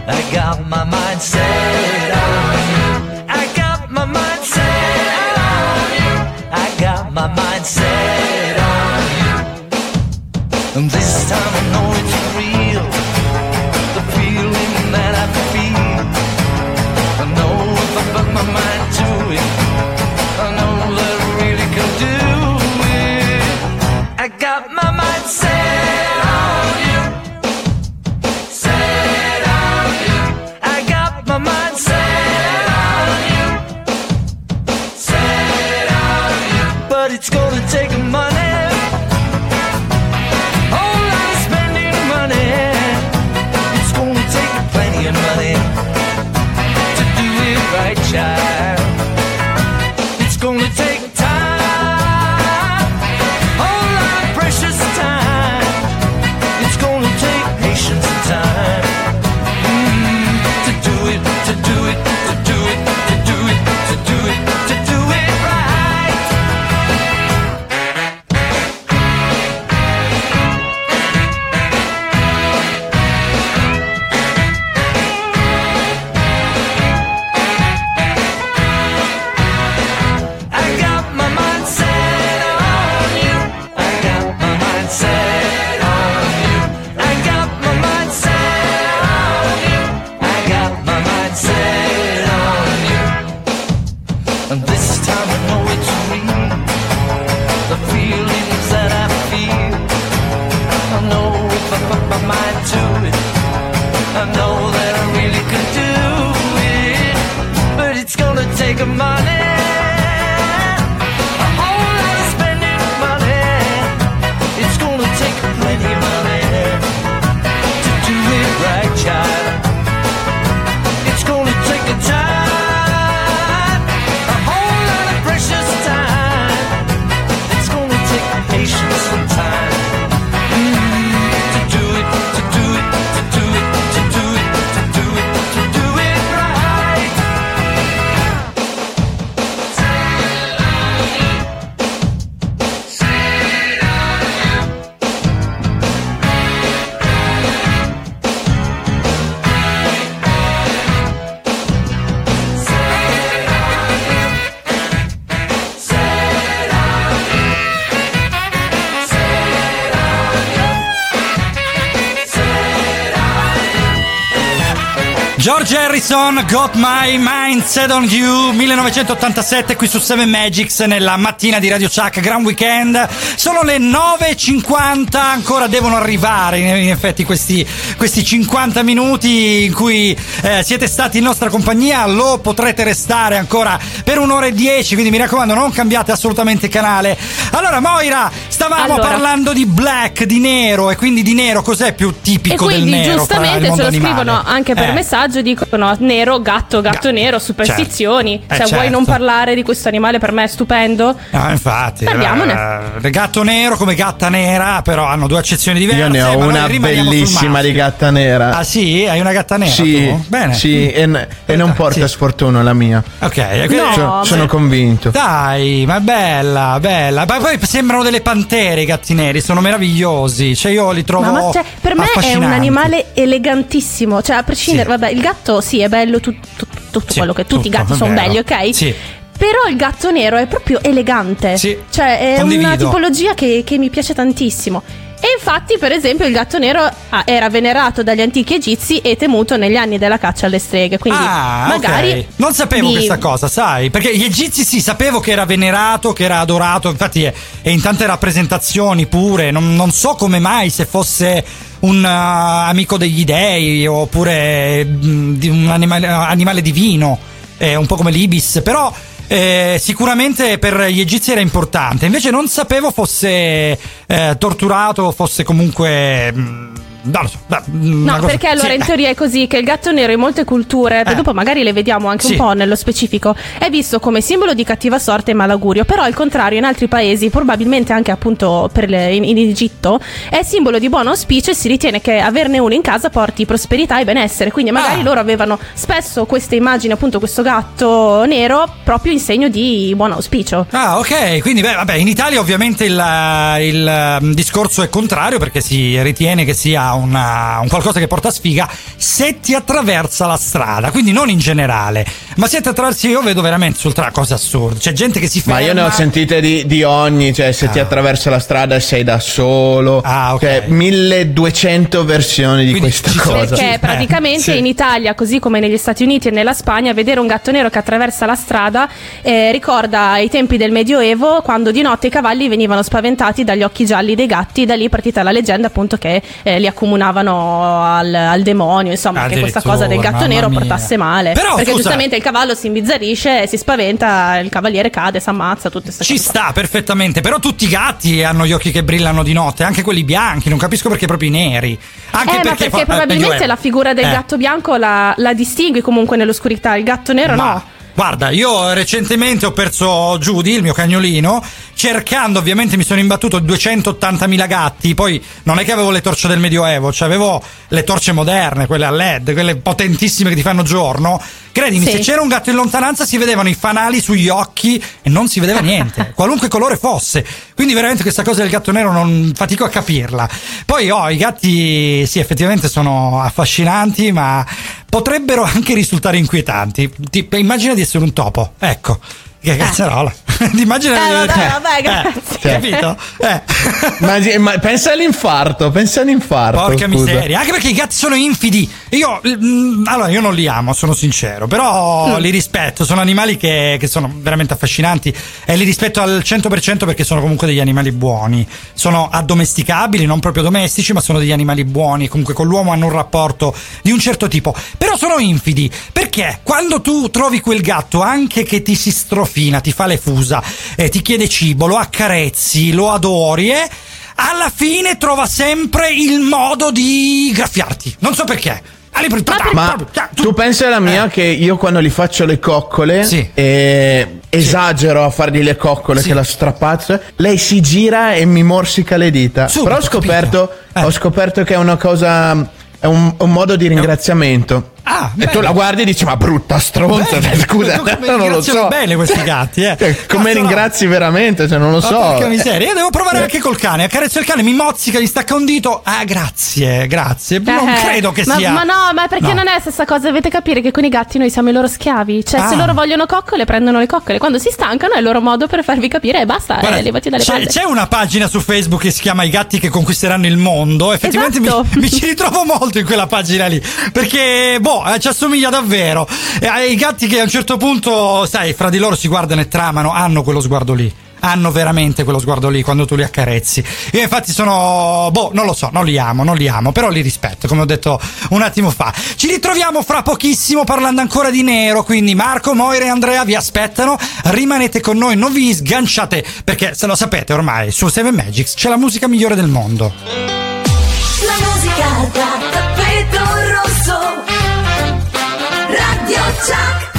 I got my mind set on you. I got my mind set on you. I got my mind set on you. And this time I know it's real. The feeling that I feel. I know if I put my mind to it, I know that I really can do it. I got my mind set take a month. George Harrison, Got My Mind Set on You, 1987 qui su 7 Magics nella mattina di Radio Chuck, Gran Weekend. Sono le 9.50, ancora devono arrivare in effetti questi, questi 50 minuti in cui eh, siete stati in nostra compagnia, lo potrete restare ancora per un'ora e dieci, quindi mi raccomando non cambiate assolutamente canale. Allora Moira, stavamo Allora. parlando di black, di nero e quindi di nero cos'è più tipico del quindi nero? fra il giustamente ce lo animale? scrivono anche per Eh. messaggio dicono nero, gatto, gatto nero, superstizioni. certo. Eh, cioè, vuoi certo. non parlare di questo animale per me è stupendo? No, infatti, Parliamone. eh, gatto nero come gatta nera, però hanno due accezioni diverse. Io ne ho una bellissima di gatta nera. Ah sì? Hai una gatta nera? Sì, tu? Bene. sì, e, e non porta sfortuna la mia. Ok, quindi- sono, sono convinto. Dai, ma è bella, bella. Ma poi sembrano delle pantere i gatti neri, sono meravigliosi. Cioè, io li trovo. Ma, ma, cioè, per me è un animale elegantissimo. Cioè, a prescindere, vabbè, il gatto sì, è bello tut- tut- tutto quello che tutti i gatti sono belli, ok? Sì. Però il gatto nero è proprio elegante. Sì, Cioè, è una condivido. tipologia che, che mi piace tantissimo. E infatti, per esempio, il gatto nero ah, era venerato dagli antichi egizi e temuto negli anni della caccia alle streghe. Quindi Ah, magari. ok. Non sapevo vi- questa cosa, sai? Perché gli egizi sì, sapevo che era venerato, che era adorato, infatti è, è in tante rappresentazioni pure. Non, non so come mai se fosse un uh, amico degli dei oppure mm, di un animale, animale divino, eh, un po' come l'ibis, però. Eh, sicuramente per gli egizi era importante, invece non sapevo fosse eh, torturato, fosse comunque. mm, non lo so. da- una No, cosa- perché allora sì, in eh. teoria è così che il gatto nero in molte culture, poi dopo magari le vediamo anche Sì. un po' nello specifico, è visto come simbolo di cattiva sorte e malaugurio, però al contrario in altri paesi, probabilmente anche appunto per le- in, in Egitto, è simbolo di buon auspicio e si ritiene che averne uno in casa porti prosperità e benessere, quindi magari Ah. loro avevano spesso queste immagini, appunto questo gatto nero, proprio in segno di buon auspicio. Ah, ok. Quindi, beh, vabbè, in Italia ovviamente il, il, um, discorso è contrario perché si ritiene che sia una- un qualcosa che porta sfiga se ti attraversa la strada, quindi non in generale, ma se ti attraversi io vedo veramente sul tra cose assurde. C'è gente che si ferma. Ma io ne ho sentite di, di ogni, cioè se ti attraversa la strada e sei da solo. Ah, ok. Cioè, 1200 versioni di questa cosa. Perché praticamente sì. in Italia, così come negli Stati Uniti e nella Spagna, vedere un gatto nero che attraversa la strada eh, ricorda i tempi del Medioevo, quando di notte i cavalli venivano spaventati dagli occhi gialli dei gatti. Da lì è partita la leggenda, appunto, che eh, li accomunavano al, al demonio. Insomma, che questa cosa del gatto nero mamma portasse mia. male. Però, perché scusa- giustamente il cavallo si imbizzarisce, si spaventa, il cavaliere cade, si ammazza, tutte queste Ci cose. sta perfettamente, però tutti i gatti hanno gli occhi che brillano di notte, anche quelli bianchi, non capisco perché proprio i neri. Anche eh, ma perché fa- eh, probabilmente la figura del Eh. gatto bianco la, la distingui comunque nell'oscurità, il gatto nero Ma, no. Guarda, io recentemente ho perso Judy, il mio cagnolino, cercando, ovviamente mi sono imbattuto 280.000 gatti, poi non è che avevo le torce del Medioevo, cioè avevo le torce moderne, quelle a LED, quelle potentissime che ti fanno giorno. Credimi, Sì. se c'era un gatto in lontananza si vedevano i fanali sugli occhi e non si vedeva niente, qualunque colore fosse. Quindi veramente questa cosa del gatto nero non fatico a capirla. Poi oh, i gatti sì, effettivamente sono affascinanti, ma potrebbero anche risultare inquietanti. Ti- immagina di essere un topo, ecco. Che cazzarola. immagina Eh, di vabbè, vabbè, grazie. capito? Eh. Ma, ma pensa all'infarto, pensa all'infarto. Porca scusa. miseria, anche perché i gatti sono infidi. Io, mm, allora, io non li amo, sono sincero, però Mm. li rispetto. Sono animali che, che sono veramente affascinanti e li rispetto al 100% perché sono comunque degli animali buoni. Sono addomesticabili, non proprio domestici, ma sono degli animali buoni. Comunque con l'uomo hanno un rapporto di un certo tipo. Però sono infidi perché quando tu trovi quel gatto anche che ti si strofina, ti fa le fusa, eh, ti chiede cibo, lo accarezzi, lo adori, eh, alla fine trova sempre il modo di graffiarti. Non so perché. Ali- Ma tu pensi alla mia che io quando gli faccio le coccole eh, esagero a fargli le coccole che la strapazzo, lei si gira e mi morsica le dita. Subito, Però ho scoperto, ho scoperto che è una cosa, è un, un modo di ringraziamento. Ah, e tu la guardi e dici ma brutta stronza, Bene. scusa, Come non lo so. bene questi gatti, eh. Cioè, come Cazzo, no. ringrazi veramente, cioè non lo Ma so. porca miseria, io devo provare Eh. anche col cane. Accarezzo il cane, mi mozzica, gli stacca un dito. Ah, grazie, grazie. Non Eh, credo che ma, sia. Ma no, ma perché No. non è la stessa cosa? Dovete capire che con i gatti noi siamo i loro schiavi. Cioè, se Ah. loro vogliono coccole, prendono le coccole. Quando si stancano è il loro modo per farvi capire e basta, Guarda, eh, levati dalle c'è, palle. c'è una pagina su Facebook che si chiama I gatti che conquisteranno il mondo. Effettivamente mi- Esatto. mi, ci ritrovo molto in quella pagina lì. Perché, boh, eh, ci assomiglia davvero. E ai gatti che a un certo punto, sai, fra di loro si guardano e tramano, hanno quello sguardo lì. Hanno veramente quello sguardo lì quando tu li accarezzi. Io infatti sono, boh, non lo so, non li amo, non li amo, però li rispetto, come ho detto un attimo fa. Ci ritroviamo fra pochissimo parlando ancora di nero, quindi Marco, Moira e Andrea vi aspettano. Rimanete con noi, non vi sganciate, perché se lo sapete ormai, su Seven Magics c'è la musica migliore del mondo. La musica da tappeto rosso. Radio Chuck.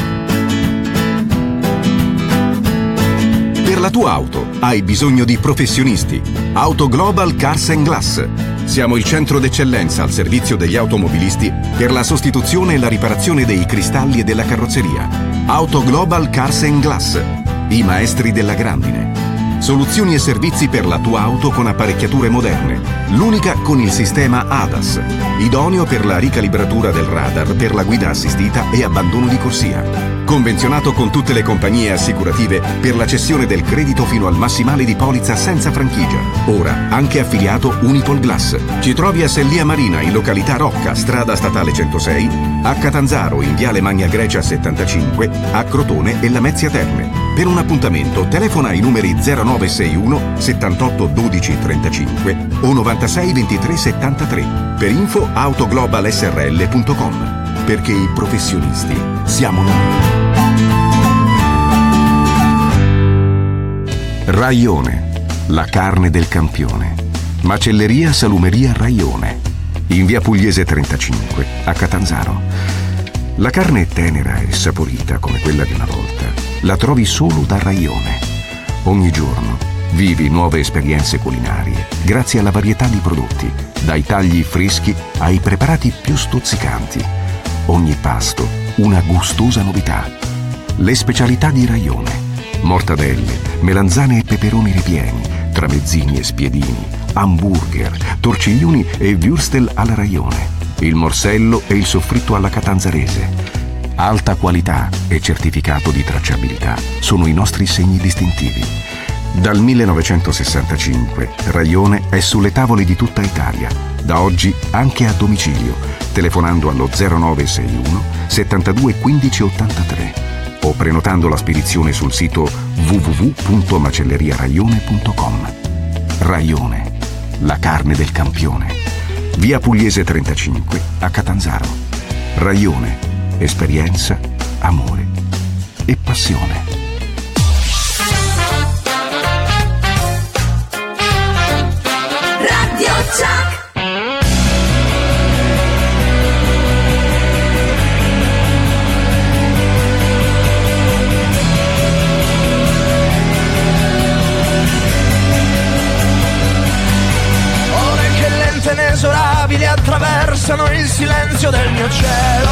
Per la tua auto hai bisogno di professionisti. Auto Global Cars and Glass. Siamo il centro d'eccellenza al servizio degli automobilisti per la sostituzione e la riparazione dei cristalli e della carrozzeria. Auto Global Cars and Glass. I maestri della grandine. Soluzioni e servizi per la tua auto con apparecchiature moderne. L'unica con il sistema ADAS, idoneo per la ricalibratura del radar per la guida assistita e abbandono di corsia. Convenzionato con tutte le compagnie assicurative per la cessione del credito fino al massimale di polizza senza franchigia. Ora anche affiliato Unipol Glass. Ci trovi a Sellia Marina in località Rocca, strada statale 106, a Catanzaro in viale Magna Grecia 75, a Crotone e Lamezia Terme. Per un appuntamento telefona ai numeri 0961 78 12 35 o 96 23 73 per info autoglobalsrl.com perché i professionisti siamo noi. Raione, la carne del campione. Macelleria Salumeria Raione, in via Pugliese 35, a Catanzaro. La carne è tenera e saporita come quella di una volta. La trovi solo da Raione. Ogni giorno vivi nuove esperienze culinarie grazie alla varietà di prodotti, dai tagli freschi ai preparati più stuzzicanti. Ogni pasto una gustosa novità. Le specialità di Raione mortadelle, melanzane e peperoni ripieni, tramezzini e spiedini, hamburger, torciglioni e würstel alla raione, il morsello e il soffritto alla catanzarese. Alta qualità e certificato di tracciabilità sono i nostri segni distintivi. Dal 1965 Raione è sulle tavole di tutta Italia, da oggi anche a domicilio, telefonando allo 0961 72 15 83 o prenotando la spedizione sul sito www.macelleriaraione.com. Raione, la carne del campione. Via Pugliese 35 a Catanzaro. Raione, esperienza, amore e passione. Inesorabili attraversano il silenzio del mio cielo.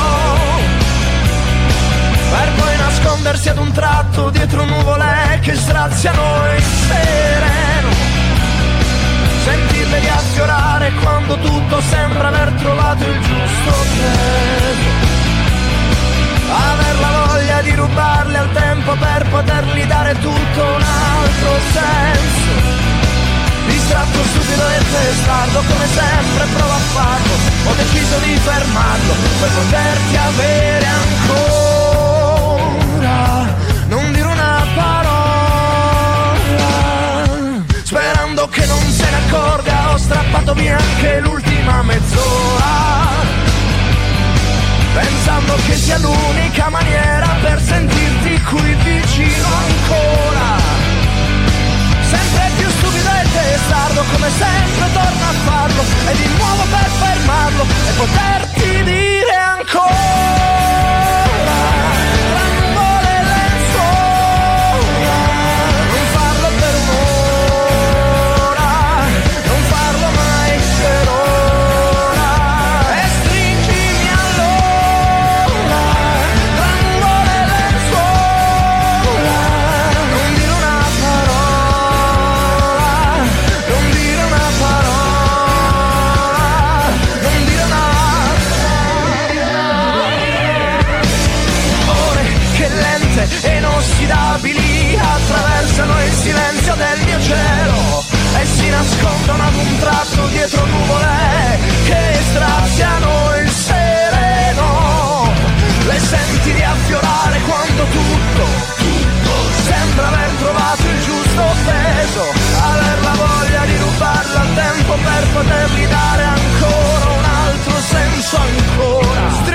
Per poi nascondersi ad un tratto dietro nuvole che straziano il sereno. Sentirle riaffiorare quando tutto sembra aver trovato il giusto peso. Aver la voglia di rubarle al tempo per potergli dare tutto un altro senso. Distratto stupido e testardo come sempre provo a farlo. Ho deciso di fermarlo per poterti avere ancora. Non dire una parola Sperando che non se ne accorga. Ho strappato via anche l'ultima mezz'ora Pensando che sia l'unica maniera per sentirti qui vicino ancora. Sempre testardo come sempre torno a farlo e di nuovo per fermarlo e poterti dire ancora inossidabili attraversano il silenzio del mio cielo e si nascondono ad un tratto dietro nuvole che straziano il sereno. Le senti riaffiorare quando tutto, tutto sembra aver trovato il giusto peso aver la voglia di rubarla al tempo per potergli dare ancora un altro senso ancora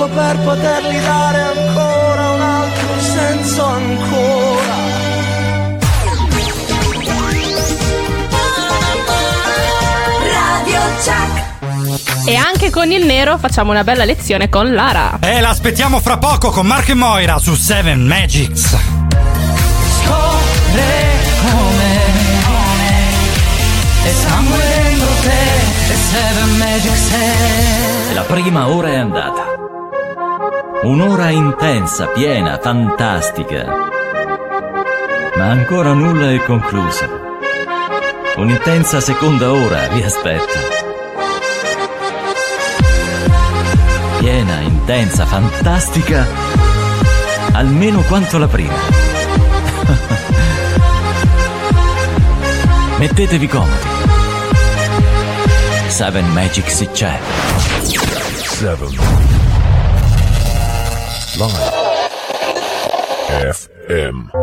tempo per poterli dare ancora un altro senso ancora. Radio Chuck. E anche con il nero facciamo una bella lezione con Lara. E l'aspettiamo fra poco con Mark e Moira su 7 Magics. Scopre come E sangue dentro te E Seven Magic sei La prima ora è andata. Un'ora intensa, piena, fantastica. Ma ancora nulla è concluso. Un'intensa seconda ora vi aspetta. Piena, intensa, fantastica, almeno quanto la prima. Mettetevi comodi. Seven Magic si c'è. 7 Live. FM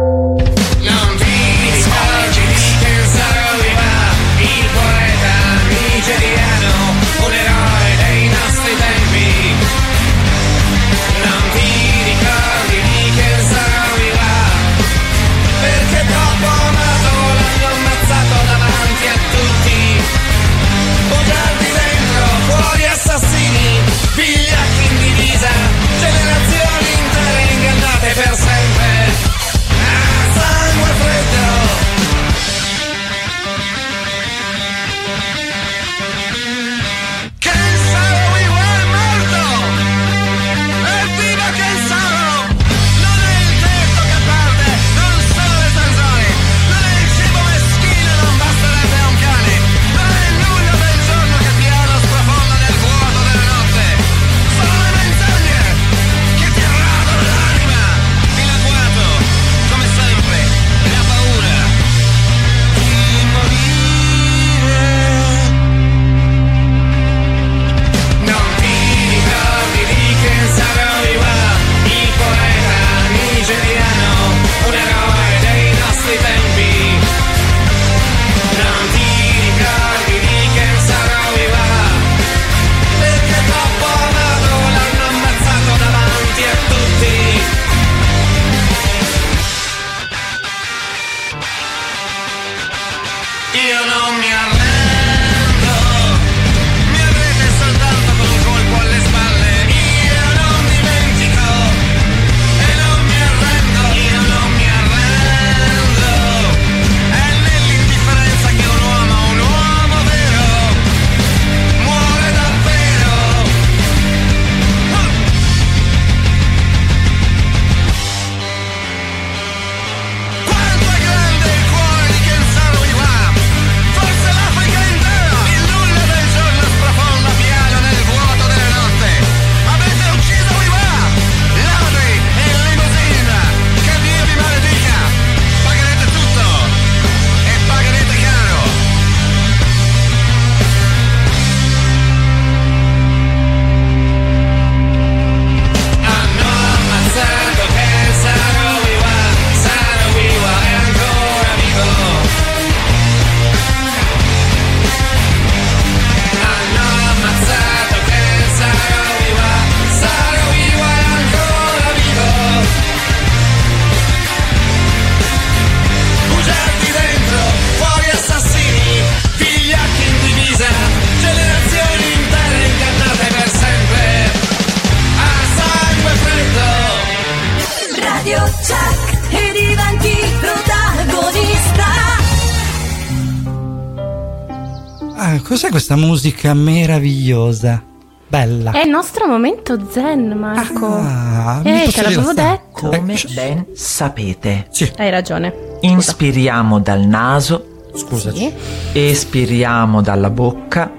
questa musica meravigliosa? Bella. È il nostro momento zen, Marco. Ah, mi eh, te l'avevo detto. Come ben sapete. Hai ragione. Inspiriamo dal naso. Scusaci. Espiriamo dalla bocca.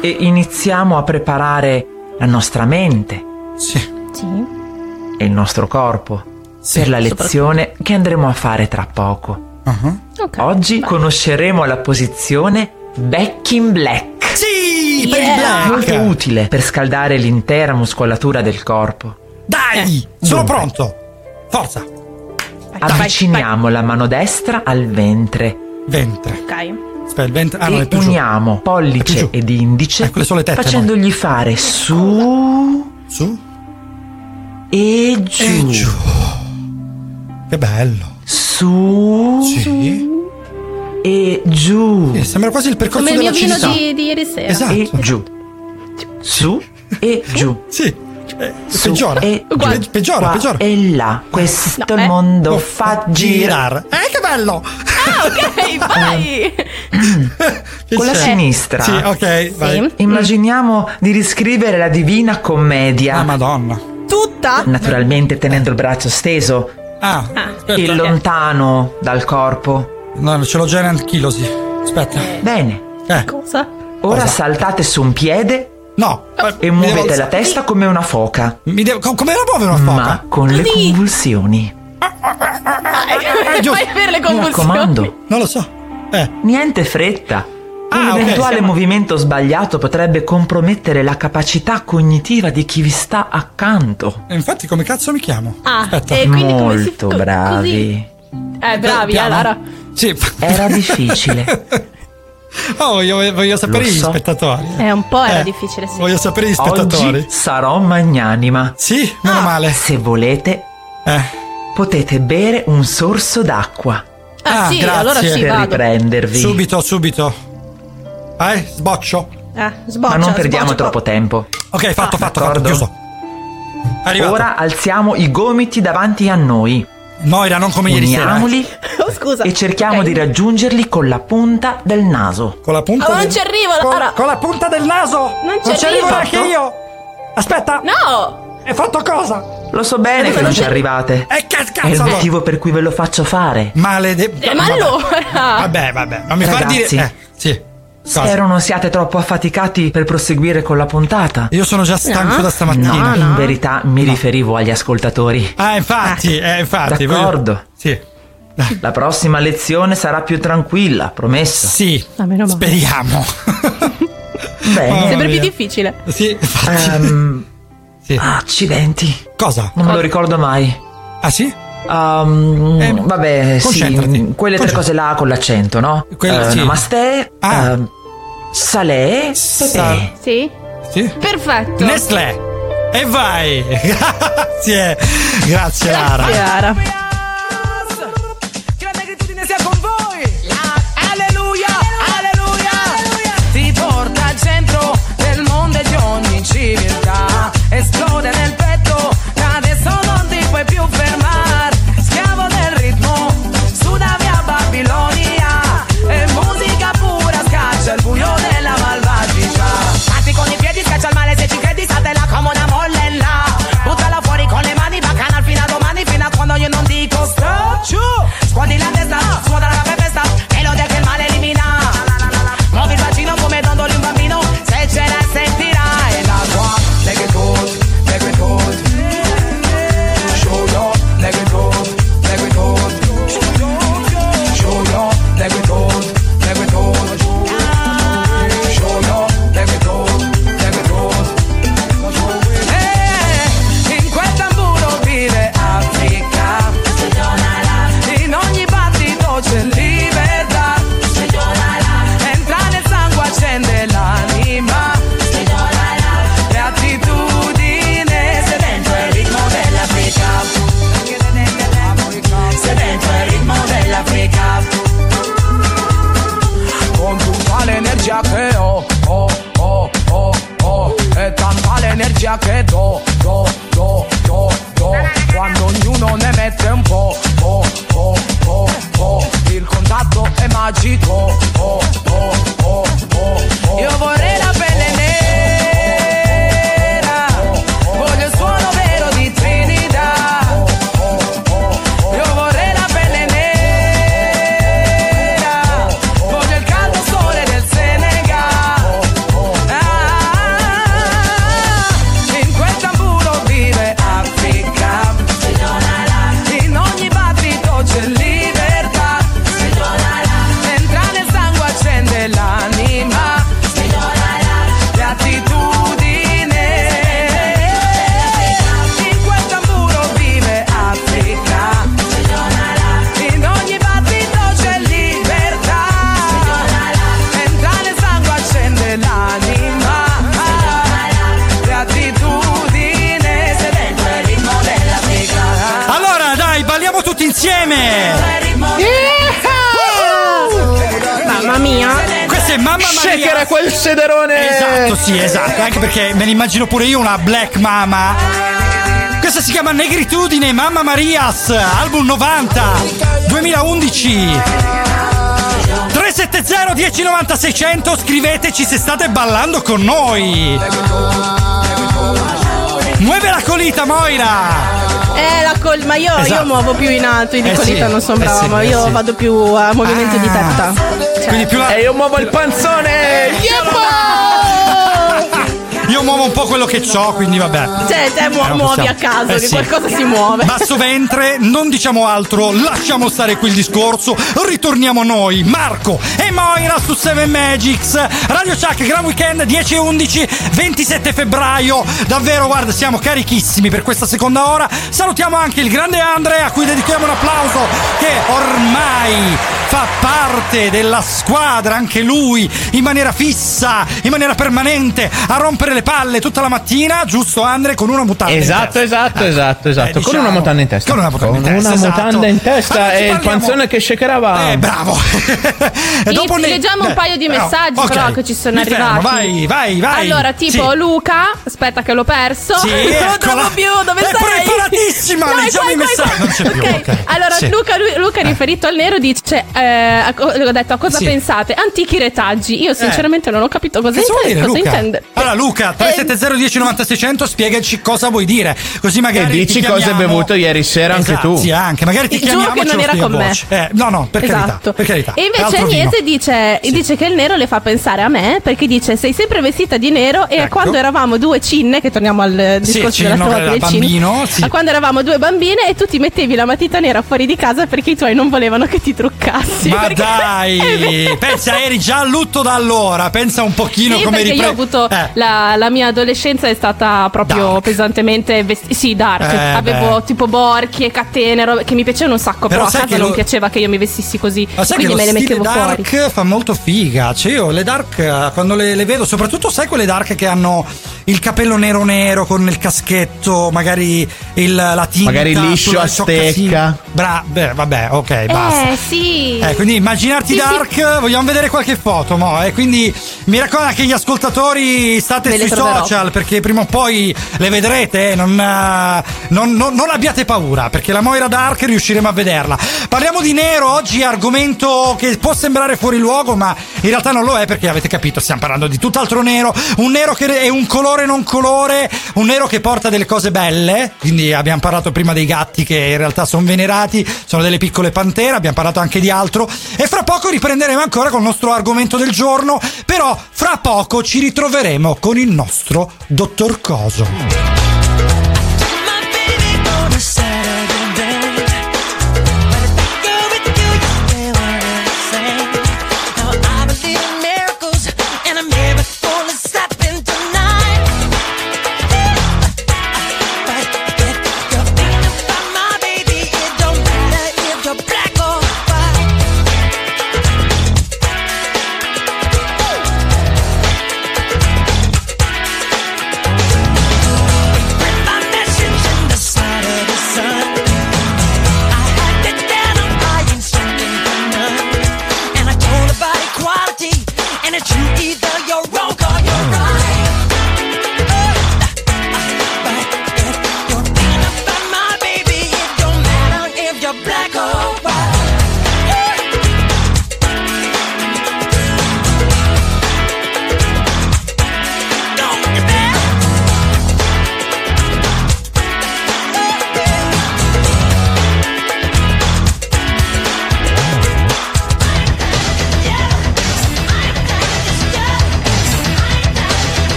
E iniziamo a preparare la nostra mente. Sì. Sì. E il nostro corpo. per la lezione che andremo a fare tra poco. Oggi conosceremo la posizione Back in Black. Sì, per il black. Molto utile per scaldare l'intera muscolatura del corpo. Dai, sono pronto. Forza. Avviciniamo la mano destra al ventre. Ventre. Ok. Aspetta, il 20. Ah, e no, è più giù. uniamo pollice ed indice Eh, quelle sono le tette, facendogli fare su Su e giù. e giù. Che bello. Su Sì. E giù. Eh, sembra quasi il percorso Come il mio della vino di, di ieri sera. Esatto. E giù. Su e giù. Sì. Eh, Su peggiora. e. Pe- peggiora, peggiora. E là. Questo No, eh. mondo fa girare. Eh, che bello. Ah, ok, vai. Con la sinistra. Sì, ok, vai. Immaginiamo di riscrivere la Divina Commedia. Ah, madonna. Tutta? Naturalmente tenendo il braccio steso Ah, aspetta. e lontano dal corpo. No, ce l'ho già in anchilosi. Aspetta. Bene. Eh. Cosa? Ora Cosa? saltate su un piede No. e mi muovete devo- la testa come una foca. Mi devo... com- Come la muove una foca? Ma con le convulsioni. giusto. Fai avere le Mi convulsioni. raccomando, Non lo so. Eh. niente fretta. Un Ah, ok, eventuale siamo- movimento sbagliato potrebbe compromettere la capacità cognitiva di chi vi sta accanto. E infatti come cazzo mi chiamo? Ah, Aspetta. e quindi come si Molto co- bravi. Eh, bravi, eh, Piano? Lara. Sì. Era difficile. Oh, voglio, voglio sapere Lo gli so. spettatori. È un po' era Eh, difficile, sì. Voglio sapere gli spettatori. Oggi sarò magnanima. Sì, meno male. Se volete, Eh. potete bere un sorso d'acqua Ah, sì, grazie. allora sì, per vado. riprendervi. Subito, subito. Eh, sboccio. Eh, sboccia, Ma non perdiamo sboccia. troppo tempo. Ok, fatto, fatto, fatto, d'accordo. chiuso. Arrivato. Ora alziamo i gomiti davanti a noi. Moira, non come ieri sera. eh. Uniamoli Oh, scusa. e cerchiamo Ok. di raggiungerli con la punta del naso. Con la punta Oh, non del... ci arrivo, con, Lara. con la punta del naso. Non ci non ci arrivo neanche io. Aspetta. No! Hai fatto cosa? Lo so bene che non ci arrivate. E che È il cazzo motivo per cui ve lo faccio fare. Malede... Eh, ma allora! Vabbè, vabbè. Non mi far dire... Ragazzi. Eh, sì. Cosa? Spero non siate troppo affaticati per proseguire con la puntata. Io sono già stanco No. da stamattina. No, in verità mi riferivo agli ascoltatori. Ah, infatti, eh, infatti. voglio- D'accordo. Sì. La prossima lezione sarà più tranquilla, promesso. Sì. Ah, meno male. Speriamo. Bene. Sempre più difficile. Sì. Ehm, Sì. accidenti. Cosa? Non me lo ricordo mai. Ah, sì? Ehm, Eh, vabbè, sì, quelle tre cose là con l'accento, no? Quelle- Eh, sì. Namaste, Ah. ehm, Salè, Sa- Pepe. Sì? Sì? Perfetto. Nestlé. E vai. Grazie. Grazie, Lara. Grazie, Lara. Immagino pure io una Black Mama. Questa si chiama Negritudine Mamma Marias, album 90, 2011. 370 1090 600, scriveteci se state ballando con noi. Muove la colita, Moira! Eh, la col- ma io, Esatto. io muovo più in alto, in Eh colita sì, non sono eh brava, sì, ma eh io sì. vado più a movimento di testa. Cioè, Quindi più la... E io muovo il panzone! Io muovo un po' quello che ho, quindi vabbè. Cioè, te mu- Eh, muovi a caso, Eh, che sì. qualcosa si muove. Basso ventre, non diciamo altro, lasciamo stare qui il discorso, ritorniamo noi, Marco e Moira su 7 Magics, Radio Chuck, Gran Weekend 10 e 11, 27 febbraio, davvero guarda siamo carichissimi per questa seconda ora, salutiamo anche il grande Andre a cui dedichiamo un applauso che ormai fa parte della squadra, anche lui in maniera fissa, in maniera permanente, a rompere le palle tutta la mattina, giusto Andre, con una mutanda in Esatto, testa. esatto, esatto, esatto. Eh, Con diciamo. una mutanda in testa. Con una mutanda in Con testa, una esatto. mutanda in testa Allora, e il parliamo- panzone che shakerava. Eh, bravo. E Inizi- ne- leggiamo un eh, paio di messaggi ok, però che ci sono mi fermo, arrivati. vai, vai, vai. Allora, tipo Sì. Luca, aspetta che l'ho perso. Sì, non lo trovo più, dove È sei? preparatissima, leggiamo i messaggi. Non c'è più, Ok. ok. Allora, Sì. Luca, Luca riferito al nero dice, eh, ho detto a cosa Sì. pensate? Antichi retaggi. Io sinceramente non ho capito cosa, intende. dire, cosa Luca? intende. Allora, Luca, 370 10 90 600, spiegaci cosa vuoi dire. Così magari. E dici ti cosa hai chiamiamo- bevuto ieri sera anche Esatto, tu. Sì, anche. Magari ti Giuro chiamiamo che e ce non era con me. Eh, no, no, per carità. Esatto. Per carità. E invece. Agnese dice, dice che il nero le fa pensare a me perché dice sei sempre vestita di nero e a Ecco. quando eravamo due cinne, che torniamo al eh, Sì, discorso cinno, della era del bambino, cinne, sì. a quando eravamo due bambine e tu ti mettevi la matita nera fuori di casa perché i tuoi non volevano che ti truccassi. Ma perché- È dai, pensa, eri già a lutto da allora. Pensa un pochino Sì, come perché ripre- io ho avuto Eh. la, la mia adolescenza è stata proprio pesantemente vestita. Sì, dark. Eh, Avevo beh. tipo borchie, catene, robe che mi piacevano un sacco. Però Però, a casa non lo- piaceva che io mi vestissi così. Ma sai che quindi lo me le mettevo dark fuori. fa molto figa. Cioè, io le dark, eh, quando le, le vedo, soprattutto sai quelle dark che hanno il capello nero nero con il caschetto, magari il, la tinta. Magari liscio a stecca. Bra- beh, vabbè, ok, basta. Eh, sì. Eh, quindi immaginarti Sì, sì. dark, vogliamo vedere qualche foto, mo, eh, quindi mi raccomando anche gli ascoltatori state le sui social perché prima o poi le vedrete, eh, non, eh, non- non- non abbiate paura perché la Moira Dark riusciremo a vederla. Parliamo di nero oggi, argomento che può sembrare fuori luogo ma in realtà non lo è perché avete capito, stiamo parlando di tutt'altro nero, un nero che è un colore non colore, un nero che porta delle cose belle, quindi abbiamo parlato prima dei gatti che in realtà sono venerati, sono delle piccole pantere, abbiamo parlato anche di altro e fra poco riprenderemo ancora con il nostro argomento del giorno, però fra poco ci ritroveremo con il nostro dottor Coso.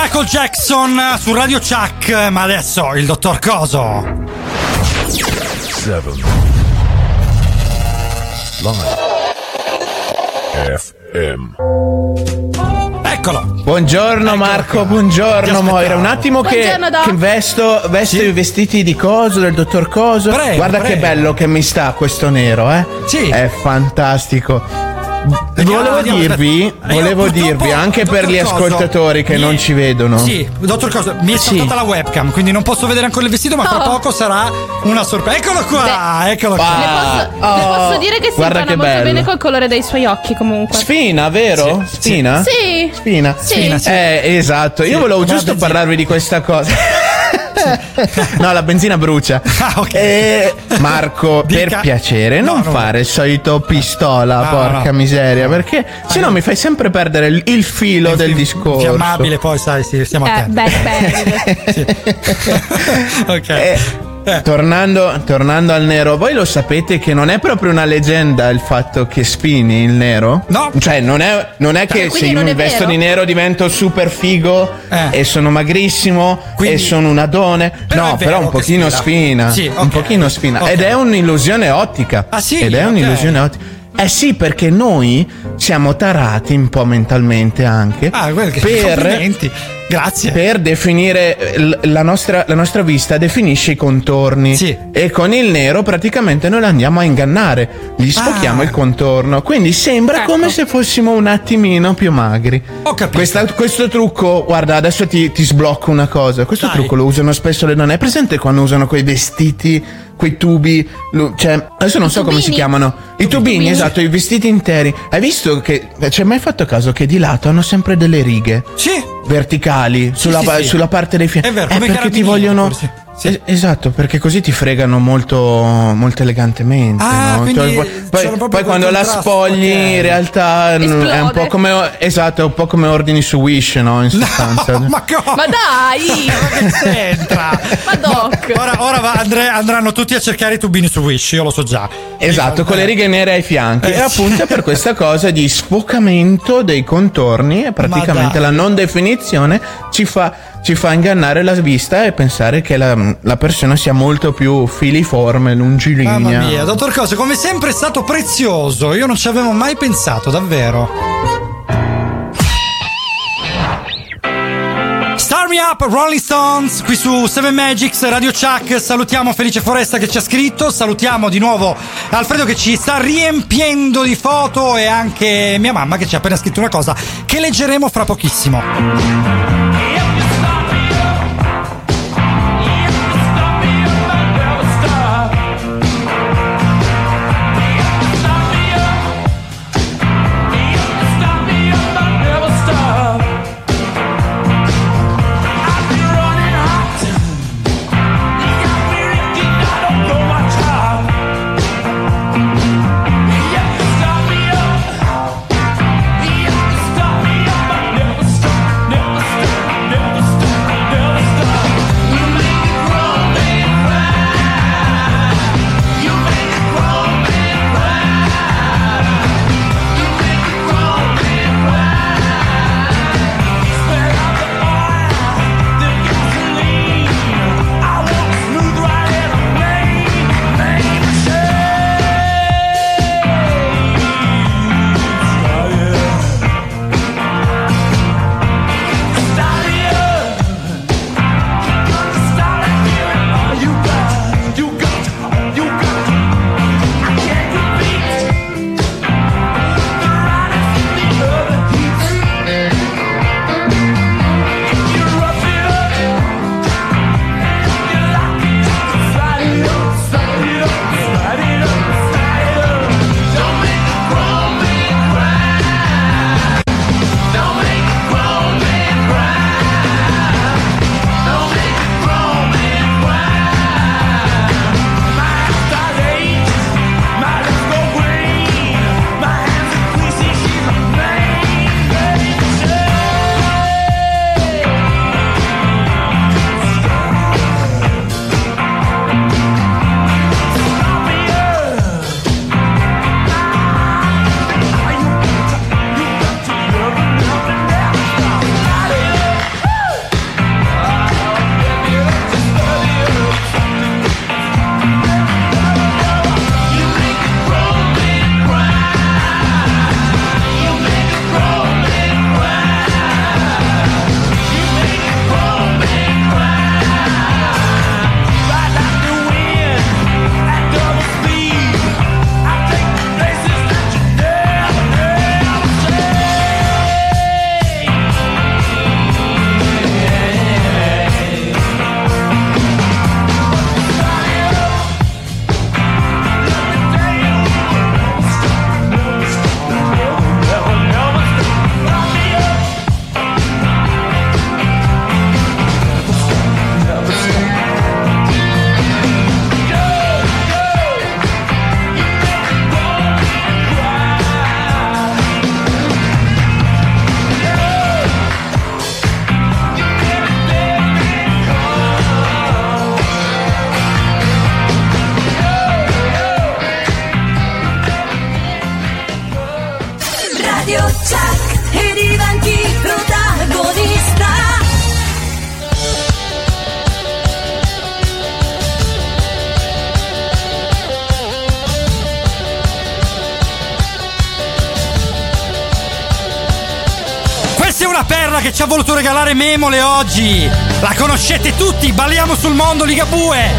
Michael Jackson su Radio Chuck, ma adesso il dottor Coso. 7 Live FM Eccolo. Buongiorno Marco, buongiorno Moira. Un attimo che, Buongiorno, che vesto, vesto i vestiti di Coso, del dottor Coso. Prego, Guarda che prego. bello che mi sta questo nero, eh? Sì. È fantastico. Volevo dirvi, volevo dirvi anche per gli Coso, ascoltatori che mi- non ci vedono. Sì, dottor Coso, mi è Sì. saltata la webcam, quindi non posso vedere ancora il vestito, ma fra Oh. poco sarà una sorpresa. Eccolo qua, eccolo qua. Le posso, le posso dire che si guarda impara che molto bello. bene col colore dei suoi occhi comunque. Sfina, vero? Sfina? Sì. Sfina. Sì. Sfina, sì. Eh, esatto. Io Sì, volevo giusto parlarvi di questa cosa. no, la benzina brucia. Ah, ok. Eh, Marco, Dica. per piacere, No, non no. fare il solito pistola, No, porca no. miseria, perché se no mi fai sempre perdere il, il filo del discorso. Fiammabile, poi sai, sì, stiamo Eh, attenti. beh, beh. ok. Eh, Tornando, tornando al nero, voi lo sapete che non è proprio una leggenda il fatto che spini il nero? No. Cioè, non è, non è che se io mi vesto di nero divento super figo Eh. e sono magrissimo Quindi- e sono un adone. Però no, però un pochino spina. spina. Sì, Un ok. pochino spina. Ok. Ed è un'illusione ottica. Ah, sì? Ed è Ok. un'illusione ottica. Eh sì, perché noi siamo tarati un po' mentalmente anche Ah, quel che per. Grazie. per definire eh, la nostra, la nostra vista definisce i contorni Sì. e con il nero praticamente noi la andiamo a ingannare gli sfochiamo Ah. il contorno quindi sembra Ecco. come se fossimo un attimino più magri Ho capito. Questa- questo trucco guarda adesso ti, ti sblocco una cosa questo Dai. trucco lo usano spesso le donne è presente quando usano quei vestiti quei tubi cioè adesso non so come si tubini. chiamano i tubini, tubini. esatto i vestiti interi hai visto che ci hai mai fatto caso che di lato hanno sempre delle righe Sì. Verticali sulla, sì, pa- sì. sulla parte dei fianchi. È vero, Eh, perché ti vogliono. forse. Sì. Es- esatto, perché così ti fregano molto, molto elegantemente. Ah, no? quindi Poi, poi- quando la spogli, ok. in realtà mm, è un po' come. Esatto, è un po' come ordini su Wish, no? In sostanza. ma come? Ma dai! che c'entra? Ma Doc! Ora, ora va- andre- andranno tutti a cercare i tubini su Wish, io lo so già. Esatto, con le righe nere ai fianchi. Eh, e appunto per questa cosa di sfocamento dei contorni e praticamente la non definizione ci fa, ci fa ingannare la vista e pensare che la, la persona sia molto più filiforme, lungilinea. Mamma mia, dottor Cose, come sempre è stato prezioso. Io non ci avevo mai pensato, davvero. Star Me Up, Rolling Stones, qui su Seven Magics, Radio Chuck. Salutiamo Felice Foresta che ci ha scritto. Salutiamo di nuovo Alfredo che ci sta riempiendo di foto e anche mia mamma che ci ha appena scritto una cosa che leggeremo fra pochissimo. Ci ha voluto regalare Memole oggi. La conoscete tutti, balliamo sul mondo Ligabue.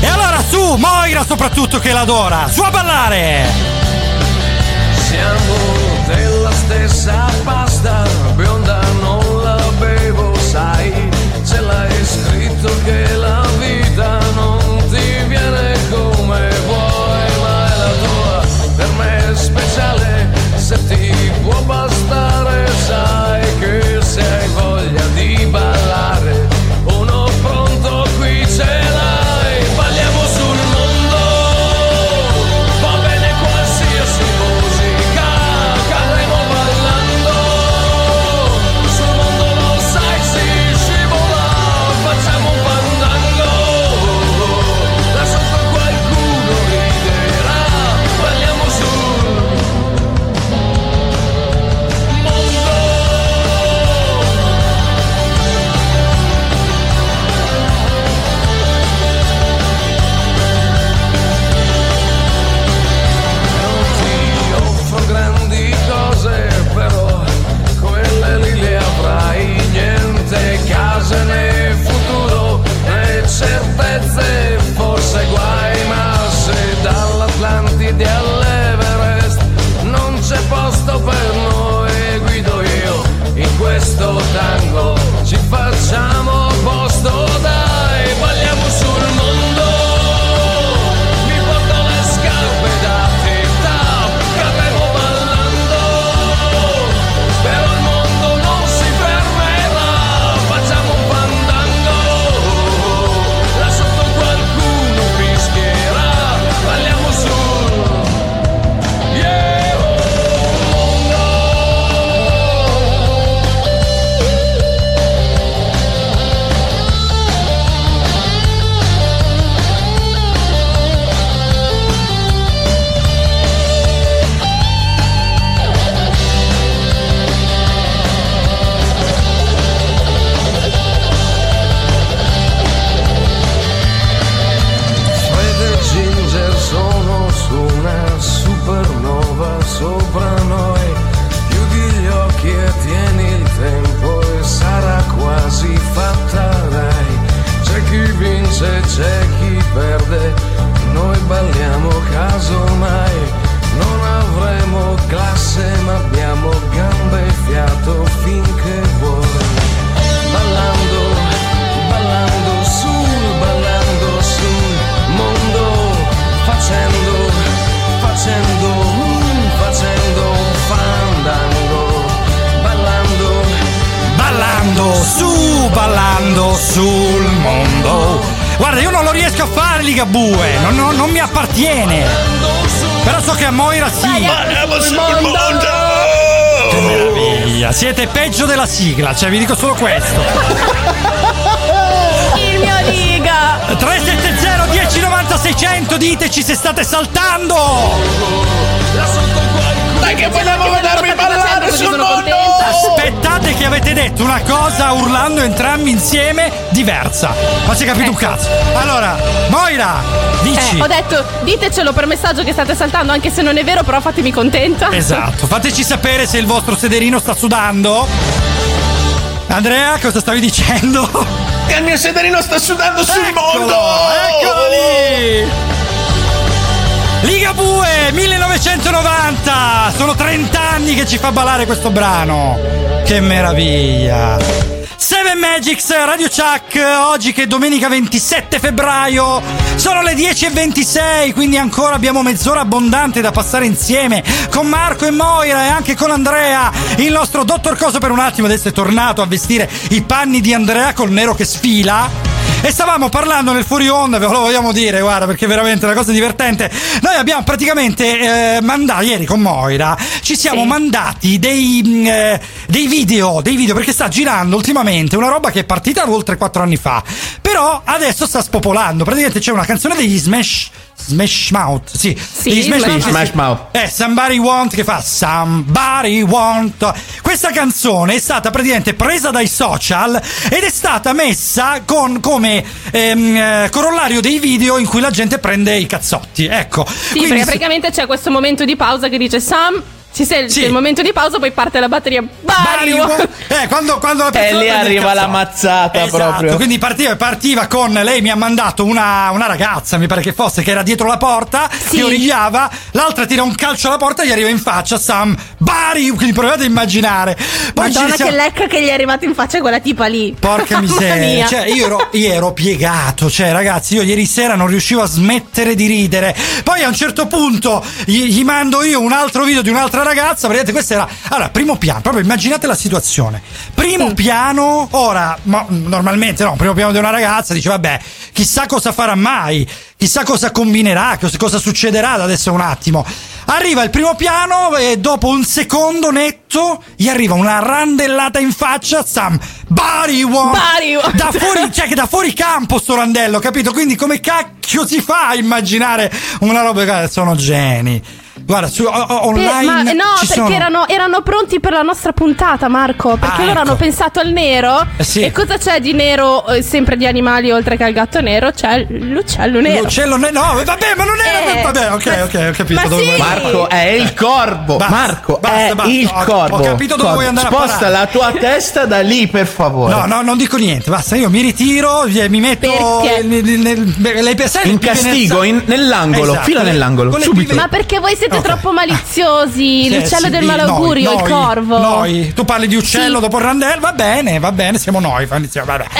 E allora su, Moira soprattutto che l'adora, su a ballare! Siamo della stessa pasta, bionda non la bevo, sai, ce l'hai scritto che ditecelo per messaggio che state saltando, anche se non è vero, però fatemi contenta. esatto fateci sapere se il vostro sederino sta sudando Andrea cosa stavi dicendo? Che il mio sederino sta sudando sul mondo! Eccolo lì! Ligabue 1990 Sono 30 anni che ci fa ballare questo brano Che meraviglia Magics Radio Chuck Oggi che è domenica 27 febbraio Sono le 10.26 Quindi ancora abbiamo mezz'ora abbondante da passare insieme Con Marco e Moira e anche con Andrea Il nostro dottor Coso per un attimo adesso è tornato a vestire i panni di Andrea col nero che sfila e stavamo parlando nel fuori onda, ve lo vogliamo dire, guarda, perché è veramente una cosa divertente. Noi abbiamo praticamente eh, mandato, ieri con Moira, ci siamo mandati dei, mh, eh, dei video, dei video, perché sta girando ultimamente una roba che è partita oltre quattro anni fa. Però adesso sta spopolando. Praticamente c'è una canzone degli Smash. Smash Mouth, sì. degli Smash- Sì, Smash Mouth. Eh, Somebody Want che fa Somebody Want. Questa canzone è stata praticamente presa dai social ed è stata messa con, come ehm, eh, corollario dei video in cui la gente prende i cazzotti. Ecco. Sì, perché praticamente c'è questo momento di pausa che dice Sam. Ci sei il- Sì. il momento di pausa, poi parte la batteria. Bari, Eh, quando, quando la E persona lì arriva la mazzata Esatto, proprio. quindi partiva, partiva con lei mi ha mandato una, una ragazza, mi pare che fosse, che era dietro la porta, che origliava, l'altra tira un calcio alla porta e gli arriva in faccia Sam Bari, quindi provate a immaginare. Poi Madonna, siamo- che lecca che gli è arrivata in faccia quella tipa lì. Porca miseria, cioè io ero, io ero piegato, cioè ragazzi io ieri sera non riuscivo a smettere di ridere, poi a un certo punto gli, gli mando io un altro video di un'altra ragazza, vedete questa era, allora primo piano, proprio immaginate la situazione, primo piano, ora ma, normalmente no, primo piano di una ragazza dice vabbè chissà cosa farà mai, chissà cosa combinerà, cos- cosa succederà da adesso un attimo. Arriva il primo piano e dopo un secondo netto gli arriva una randellata in faccia Sam Bari One Bari One. da fuori, cioè che da fuori campo sto randello, capito? Quindi come cacchio si fa a immaginare una roba Guarda, sono geni. Guarda, su, o- o- Per- online ma no, ci perché sono- erano, erano pronti per la nostra puntata, Marco. Perché Ah, loro ecco. hanno pensato al nero. Eh, sì. E cosa c'è di nero, eh, sempre di animali, oltre che al gatto nero? C'è l'uccello nero. L'uccello ne- no, vabbè, ma non era Eh, vabbè, ok, ok, ho capito ma dove sì. vuoi. Marco è il corvo. Basta, Marco basta, è basta. il Ho- ho corvo. capito dove vuoi andare Sposta la tua testa da lì, per favore. No, no, non dico niente, basta, io mi ritiro, eh, mi metto nel, nel, nel- pensa- In castigo, nel- in- nell'angolo, Esatto, fila nell'angolo, subito. Ma perché voi siete Ok. troppo maliziosi? Sì, L'uccello sì, del malaugurio, noi, il corvo. Noi, tu parli di uccello Sì. dopo il randello, va bene, va bene, siamo noi, vabbè.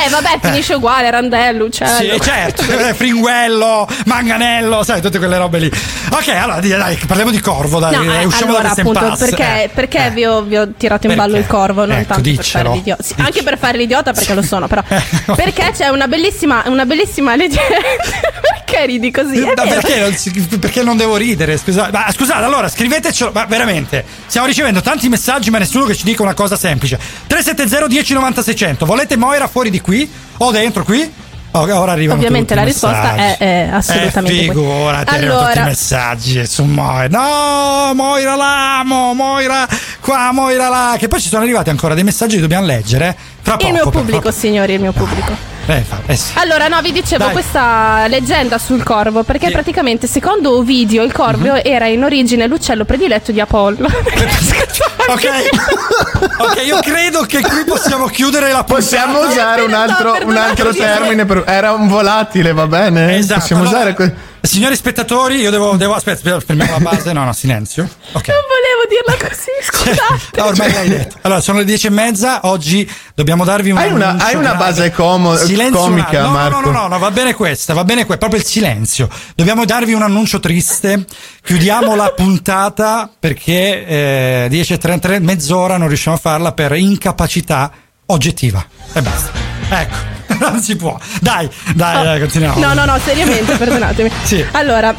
Eh, vabbè, finisce uguale, randello, uccello. Sì, certo, eh, fringuello, manganello, sai, tutte quelle robe lì. Ok, allora dai, parliamo di corvo, dai, No, eh, usciamo allora da appunto impasse. perché, Eh, perché eh. vi, ho, vi ho tirato in ballo Perché? il corvo non Ecco, tanto per diccelo. fare l'idiota Sì, anche per fare l'idiota perché lo sono però perché c'è una bellissima una bellissima legge perché ridi così vero. perché, non, perché non devo ridere? Scusate, ma scusate, allora scrivetecelo, ma veramente, stiamo ricevendo tanti messaggi, ma nessuno che ci dica una cosa semplice. 370 1090 600, volete Moira fuori di qui o dentro qui? Ora arrivano Ovviamente tutti la risposta è- è assolutamente eh, figurati, arrivano tutti i Allora- messaggi su Moira. No, Moira l'amo, Moira qua, Moira là. Che poi ci sono arrivati ancora dei messaggi che dobbiamo leggere. Fra poco. il mio pubblico fra- signori il mio pubblico Eh, eh sì. Allora, no, vi dicevo Dai. questa leggenda sul corvo, perché Sì. Praticamente secondo Ovidio il corvo era in origine l'uccello prediletto di Apollo. Ok, ok, io credo che qui possiamo chiudere la puntata. Possiamo usare un altro, un altro termine per... Era un volatile, va bene? Esatto. Possiamo allora, usare... que- Signori spettatori, io devo. devo aspetta, aspetta, fermiamo la base. No, no, silenzio. Ok. Non volevo dirla così, scusate. No, ormai l'hai detto. Allora, sono le dieci e mezza. Oggi dobbiamo darvi un. Hai una- annuncio hai una base Silenzio comica, no, Marco. No, no, no, no, va bene questa, va bene questo, proprio il silenzio. Dobbiamo darvi un annuncio triste. Chiudiamo la puntata perché eh, 10.33, mezz'ora non riusciamo a farla per incapacità oggettiva. E basta. Ecco. Non si può. Dai, dai, dai, continuiamo. Oh. No, no, no, seriamente, perdonatemi. Sì. Allora,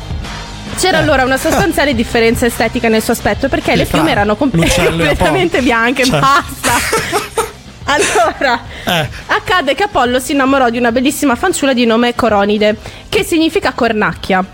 c'era allora una sostanziale differenza estetica nel suo aspetto perché le Sì, piume erano com- completamente bianche. Cioè. Basta. Allora, Eh. accadde che Apollo si innamorò di una bellissima fanciulla di nome Coronide, che significa cornacchia.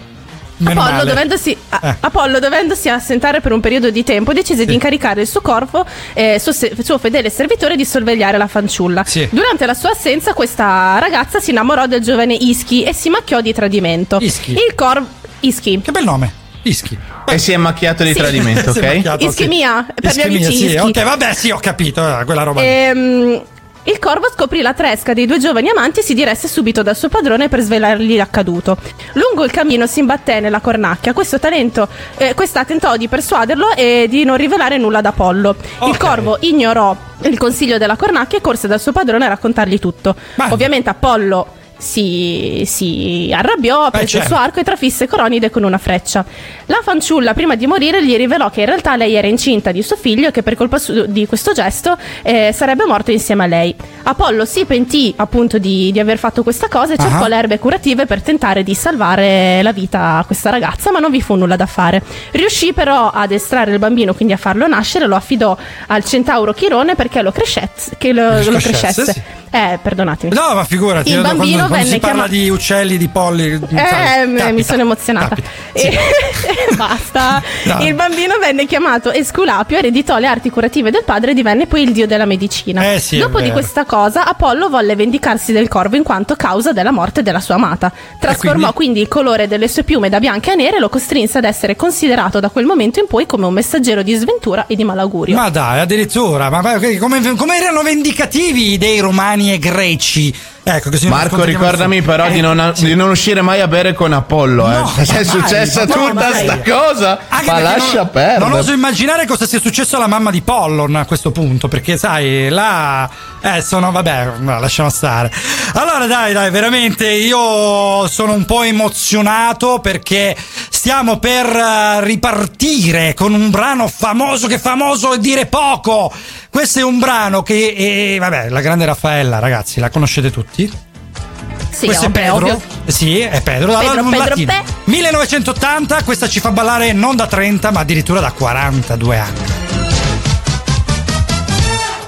Apollo dovendosi, Eh. Apollo, dovendosi assentare per un periodo di tempo, decise di incaricare il suo corpo, eh, suo, se- suo fedele servitore, di sorvegliare la fanciulla. Sì. Durante la sua assenza, questa ragazza si innamorò del giovane Ischi e si macchiò di tradimento. Ischi. Il corvo. Ischi. Che bel nome. Ischi. E si è macchiato di Sì. tradimento, ok? Ischemia, per gli Ischemia, amici sì, ischi. ok, vabbè, sì, ho capito, eh, quella roba. Ehm, il corvo scoprì la tresca dei due giovani amanti e si diresse subito dal suo padrone per svelargli l'accaduto. Lungo il cammino si imbatté nella cornacchia. Questo talento, eh, questa tentò di persuaderlo e di non rivelare nulla ad Apollo. Il Ok. corvo ignorò il consiglio della cornacchia e corse dal suo padrone a raccontargli tutto. Ma- Ovviamente Apollo si, si arrabbiò, prese certo. il suo arco e trafisse Coronide con una freccia. La fanciulla, prima di morire, gli rivelò che in realtà lei era incinta di suo figlio e che per colpa su- di questo gesto eh, sarebbe morto insieme a lei. Apollo si pentì appunto di, di aver fatto questa cosa e cercò Ah. le erbe curative per tentare di salvare la vita a questa ragazza, ma non vi fu nulla da fare. Riuscì però ad estrarre il bambino, quindi a farlo nascere, lo affidò al centauro Chirone perché lo crescesse. Che lo, lo Crescesse, crescesse. sì. Eh, perdonatemi. No, ma figurati, Il io quando, bambino quando si parla chiamato- di uccelli, di polli, Eh, sai, mi- mi capita. sono emozionata. E- Basta. No. Il bambino venne chiamato Esculapio, ereditò le arti curative del padre e divenne poi il dio della medicina. Eh sì, Dopo di questa cosa, Apollo volle vendicarsi del corvo in quanto causa della morte della sua amata. Trasformò quindi... il colore delle sue piume da bianche a nere e lo costrinse ad essere considerato da quel momento in poi come un messaggero di sventura e di malaugurio. Ma dai, addirittura, ma come, come erano vendicativi i dei romani e greci? Ecco, Marco, ricordami però di, Eh, non, di non uscire mai a bere con Apollo. No, eh. Se è successa ma tutta sta cosa, Anche ma lascia non, perdere. Non oso immaginare cosa sia successo alla mamma di Pollon a questo punto, perché sai, là eh, sono vabbè, no, lasciamo stare. Allora, dai, dai, veramente io sono un po' emozionato perché stiamo per eh, ripartire con un brano famoso che famoso è dire poco. Questo è un brano che eh, vabbè, la grande Raffaella, ragazzi, la conoscete tutti? Sì, Questo ovvio, è Pedro. ovvio. Sì, è Pedro. Pedro, latino. Pe- 1980, questa ci fa ballare non da 30, ma addirittura da 42 anni.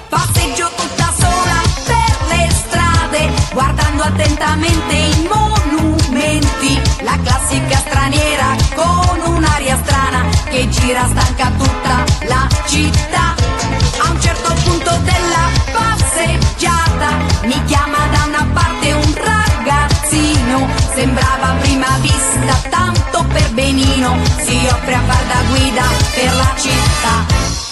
Passeggio tutta sola per le strade, guardando attentamente i monumenti. La classica straniera con un'aria strana che gira stanca tutta la città. A un certo punto della passeggiata mi chiama Sembrava a prima vista tanto per benino. Si offre a far da guida per la città.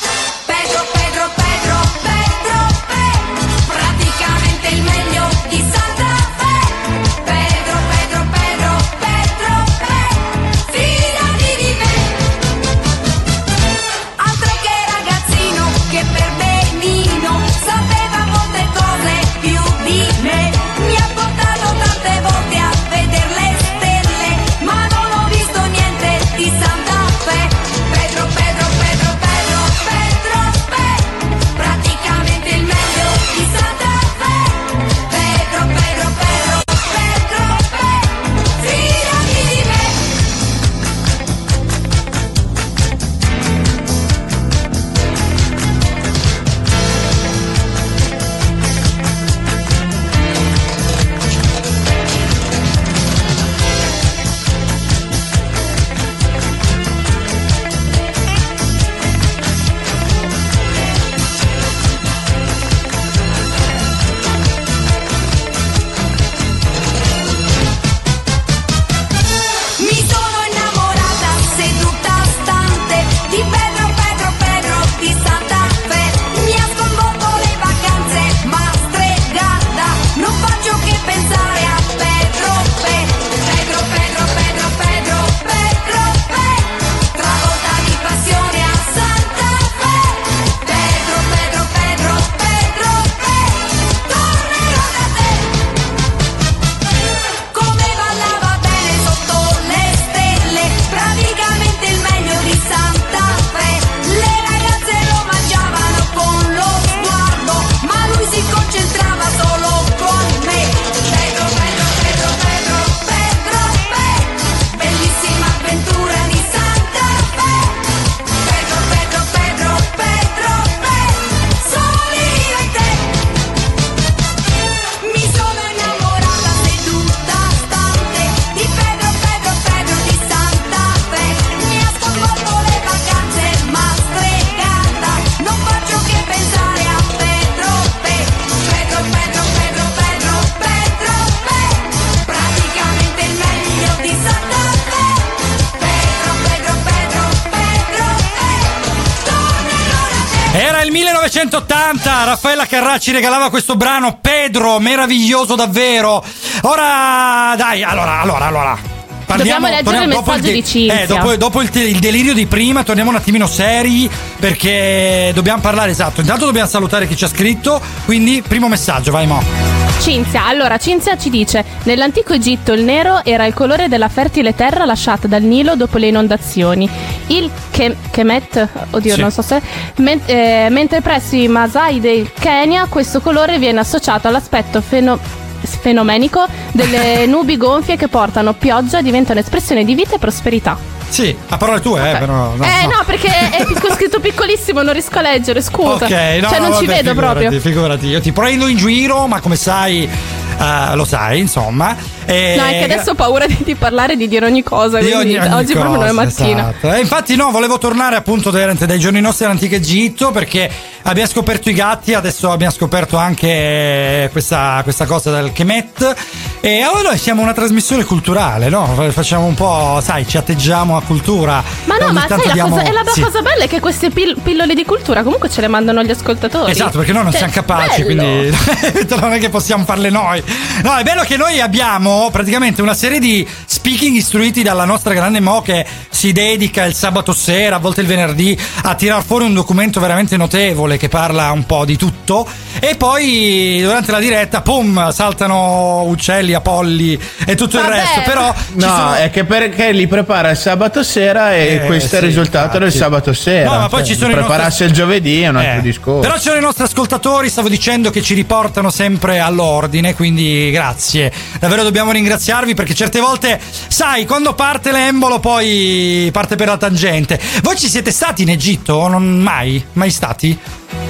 Ci regalava questo brano, Pedro, meraviglioso davvero. Ora, dai, allora, allora, allora. Dobbiamo leggere il dopo messaggio de- di Cinzia. Eh, dopo, dopo il, te- il delirio di prima, torniamo un attimino seri perché dobbiamo parlare esatto. Intanto dobbiamo salutare chi ci ha scritto, quindi primo messaggio, vai Mo. Cinzia, allora Cinzia ci dice: Nell'antico Egitto il nero era il colore della fertile terra lasciata dal Nilo dopo le inondazioni. Il Ke- Kemet, oddio, Sì. non so se. men- eh, mentre presso i Masai del Kenya questo colore viene associato all'aspetto feno- fenomenico delle nubi gonfie che portano pioggia e diventano espressione di vita e prosperità. Sì, a parole tue, eh, però. No, eh, no, perché è picco- scritto piccolissimo, non riesco a leggere, scusa. Ok, no, cioè, non no, ci vabbè, vedo figurati, proprio. Figurati, io ti prendo in giro, ma come sai, eh, lo sai, insomma. E- No, è che adesso ho paura di, di parlare di dire ogni cosa. Di ogni- ogni oggi proprio non è cosa, mattina. esatto. E infatti, no, volevo tornare appunto dai, dai giorni nostri all'antico Egitto perché abbiamo scoperto i gatti, adesso abbiamo scoperto anche questa, questa cosa del Kemet. E allora noi siamo una trasmissione culturale, no? Facciamo un po', sai, ci atteggiamo a cultura. Ma no, ma sai, la, diamo- cosa, la sì. cosa bella è che queste pil- pillole di cultura comunque ce le mandano gli ascoltatori. Esatto, perché noi non Cioè, siamo capaci, bello. quindi non è che possiamo farle noi. No, è bello che noi abbiamo praticamente una serie di speaking istruiti dalla nostra grande Mo che si dedica il sabato sera, a volte il venerdì, a tirar fuori un documento veramente notevole che parla un po' di tutto. E poi durante la diretta, pum, saltano uccelli, apolli e tutto il Vabbè. resto. Però No, sono- è che perché li prepara il sabato sera e Eh, questo è il risultato del infatti. sabato sera. No, ma poi Cioè, ci sono i prepararsi nostri- il giovedì è un altro Eh, discorso. Però ci sono i nostri ascoltatori, stavo dicendo che ci riportano sempre all'ordine, quindi grazie. Davvero dobbiamo ringraziarvi perché certe volte, sai, quando parte l'embolo poi parte per la tangente. Voi ci siete stati in Egitto? Non mai? Mai stati?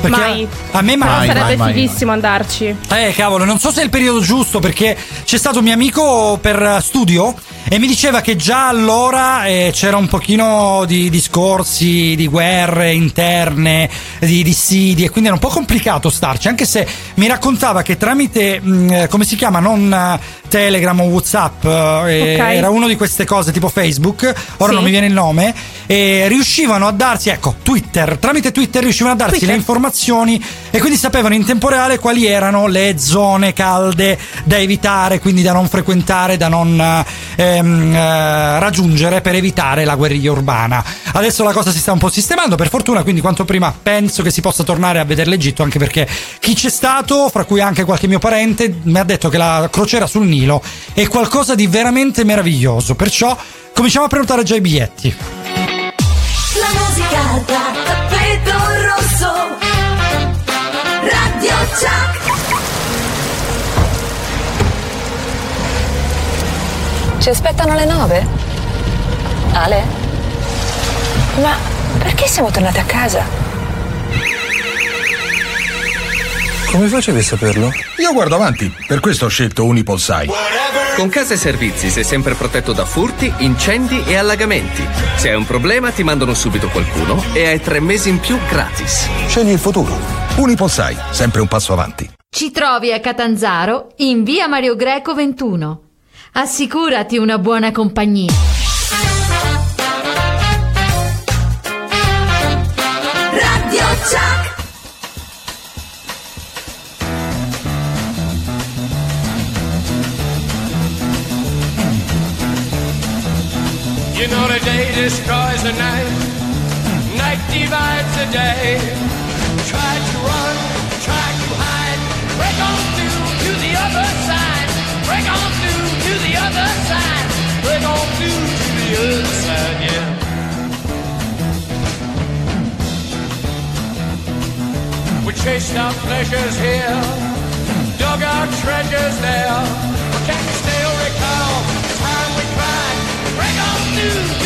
Perché Mai. A me mai. Sarebbe fighissimo andarci. Eh, cavolo, non so se è il periodo giusto perché c'è stato un mio amico per studio e mi diceva che già allora eh, c'era un pochino di discorsi di guerre interne, di dissidi e quindi era un po' complicato starci, anche se mi raccontava che tramite, mh, eh, come si chiama, non eh, Telegram o Whatsapp, eh, Ok. era uno di queste cose tipo Facebook, ora Sì. non mi viene il nome, e riuscivano a darsi, ecco, Twitter, tramite Twitter riuscivano a darsi Twitter. le informazioni e quindi sapevano in tempo reale quali erano le zone calde da evitare, quindi da non frequentare, da non ehm, eh, raggiungere per evitare la guerriglia urbana. Adesso la cosa si sta un po' sistemando, per fortuna, quindi quanto prima penso che si possa tornare a vedere l'Egitto, anche perché chi c'è stato, fra cui anche qualche mio parente, mi ha detto che la crociera sul Nilo è qualcosa di veramente meraviglioso, perciò cominciamo a prenotare già i biglietti. La musica da Ci aspettano alle nove? Ale? Ma perché siamo tornati a casa? Come facevi a saperlo? Io guardo avanti, per questo ho scelto Unipolsai. Con Casa e Servizi sei sempre protetto da furti, incendi e allagamenti. Se hai un problema ti mandano subito qualcuno e hai tre mesi in più gratis. Scegli il futuro. Unipolsai, sempre un passo avanti. Ci trovi a Catanzaro in via Mario Greco 21. Assicurati una buona compagnia. Radio Chuck. You know the day destroys the night, night divides the day. Try chased our pleasures here, dug our treasures there. But can you still recall the time we cried? Break on through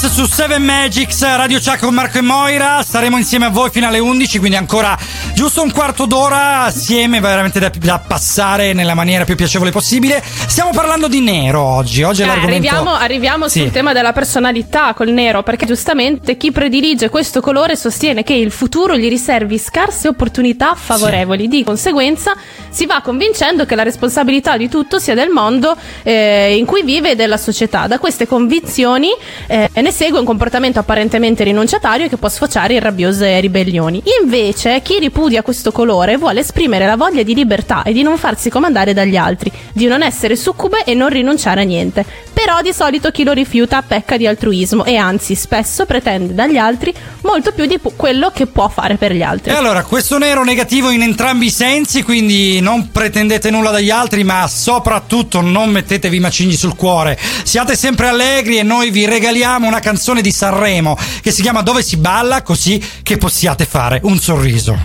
Doors su 7 Magics, Radio Chuck con Marco e Moira. Staremo insieme a voi fino alle 11, quindi ancora giusto un quarto d'ora assieme, veramente da, da passare nella maniera più piacevole possibile. Stiamo parlando di nero oggi. Oggi Eh, l'argomento. arriviamo arriviamo Sì. sul tema della personalità col nero, perché giustamente chi predilige questo colore sostiene che il futuro gli riservi scarse opportunità favorevoli. Di conseguenza si va convincendo che la responsabilità di tutto sia del mondo eh, in cui vive e della società. Da queste convinzioni eh, ne segue un comportamento apparentemente rinunciatario che può sfociare in rabbiose ribellioni. Invece, chi ripudia questo colore vuole esprimere la voglia di libertà e di non farsi comandare dagli altri, di non essere succube e non rinunciare a niente. Però di solito chi lo rifiuta pecca di altruismo e anzi spesso pretende dagli altri molto più di pu- quello che può fare per gli altri. E allora, questo nero negativo in entrambi i sensi, quindi non pretendete nulla dagli altri, ma soprattutto non mettetevi macigni sul cuore. Siate sempre allegri e noi vi regaliamo una canzone di Sanremo che si chiama Dove si balla, così che possiate fare un sorriso.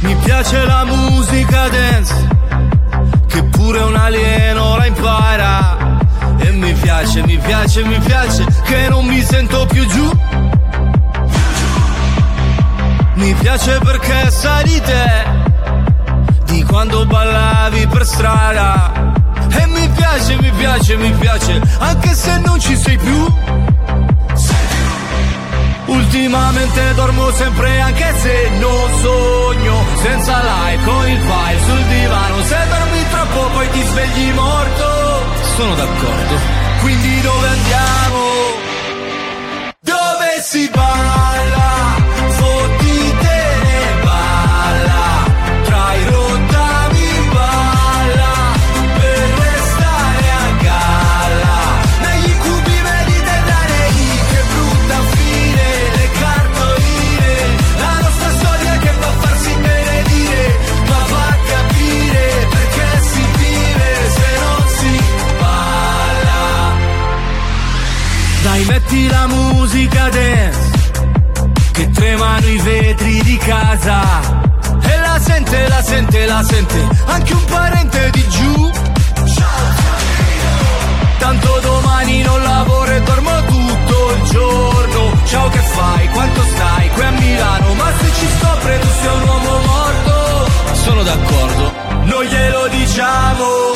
Mi piace la musica dance, che pure un alieno la impara. E mi piace, mi piace, mi piace, che non mi sento più giù. Mi piace perché sai di te, di quando ballavi per strada. E mi piace, mi piace, mi piace, anche se non ci sei più. Ultimamente dormo sempre anche se non sogno Senza like con il file sul divano Se dormi troppo poi ti svegli morto Sono d'accordo Quindi dove andiamo? Dove si balla? Metti la musica dance Che tremano i vetri di casa. E la sente, la sente, la sente Anche un parente di giù. Tanto domani non lavoro e dormo tutto il giorno. Ciao che fai? Quanto stai? Qui a Milano Ma se ci scopre tu sei un uomo morto. Sono d'accordo. Non glielo diciamo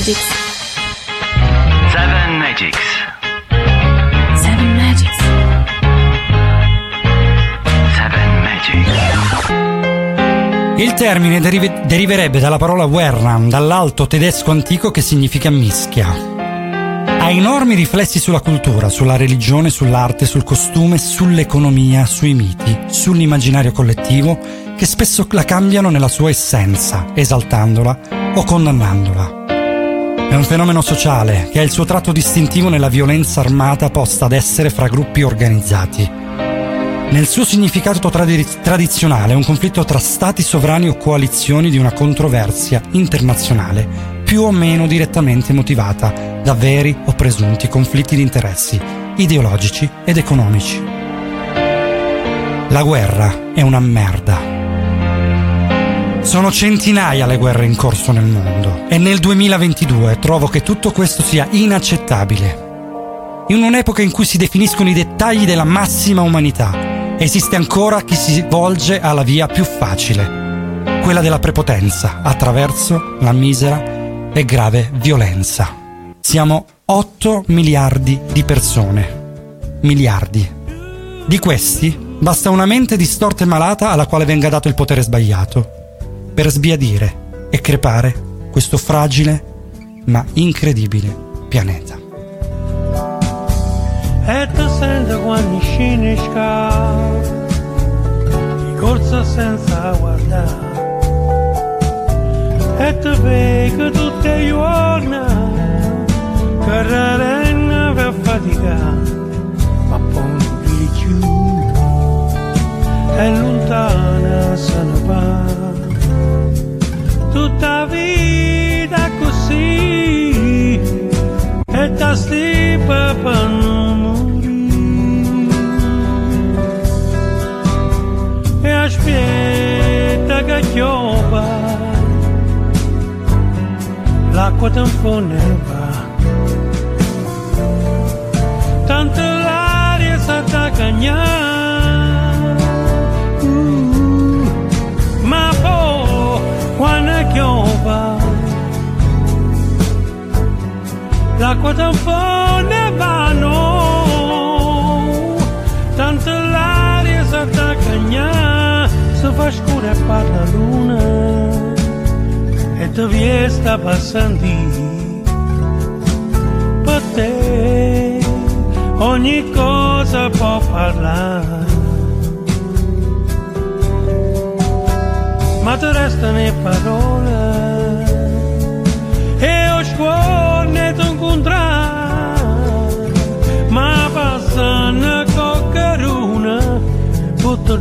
Magics. Seven Magics. Seven Magics. Seven Magics. Il termine derive- deriverebbe dalla parola guerra, dall'alto tedesco antico che significa mischia. Ha enormi riflessi sulla cultura, sulla religione, sull'arte, sul costume, sull'economia, sui miti, sull'immaginario collettivo, che spesso la cambiano nella sua essenza, esaltandola o condannandola. È un fenomeno sociale che ha il suo tratto distintivo nella violenza armata posta ad essere fra gruppi organizzati. Nel suo significato tradi- tradizionale è un conflitto tra stati sovrani o coalizioni di una controversia internazionale più o meno direttamente motivata da veri o presunti conflitti di interessi ideologici ed economici. La guerra è una merda. Sono centinaia le guerre in corso nel mondo e nel 2022 trovo che tutto questo sia inaccettabile. In un'epoca in cui si definiscono i dettagli della massima umanità, esiste ancora chi si volge alla via più facile, quella della prepotenza, attraverso la misera e grave violenza. Siamo 8 miliardi di persone. Miliardi. Di questi basta una mente distorta e malata alla quale venga dato il potere sbagliato per sbiadire e crepare questo fragile ma incredibile pianeta. E quando scende scala, di corsa senza guardare. E ti vedo tutte le giorni, carrerena per faticare, ma poi non più, è lontana se ne va tutta vita stipa per non morire e aspetta che piova l'acqua tampone va tanto l'aria si attacca piova l'acqua tampone si fa scura e parla luna e vie sta passando per te ogni cosa può parlare. Ma ti restano le parole e ho scuole ti incontrare ma passano coccaruna tutto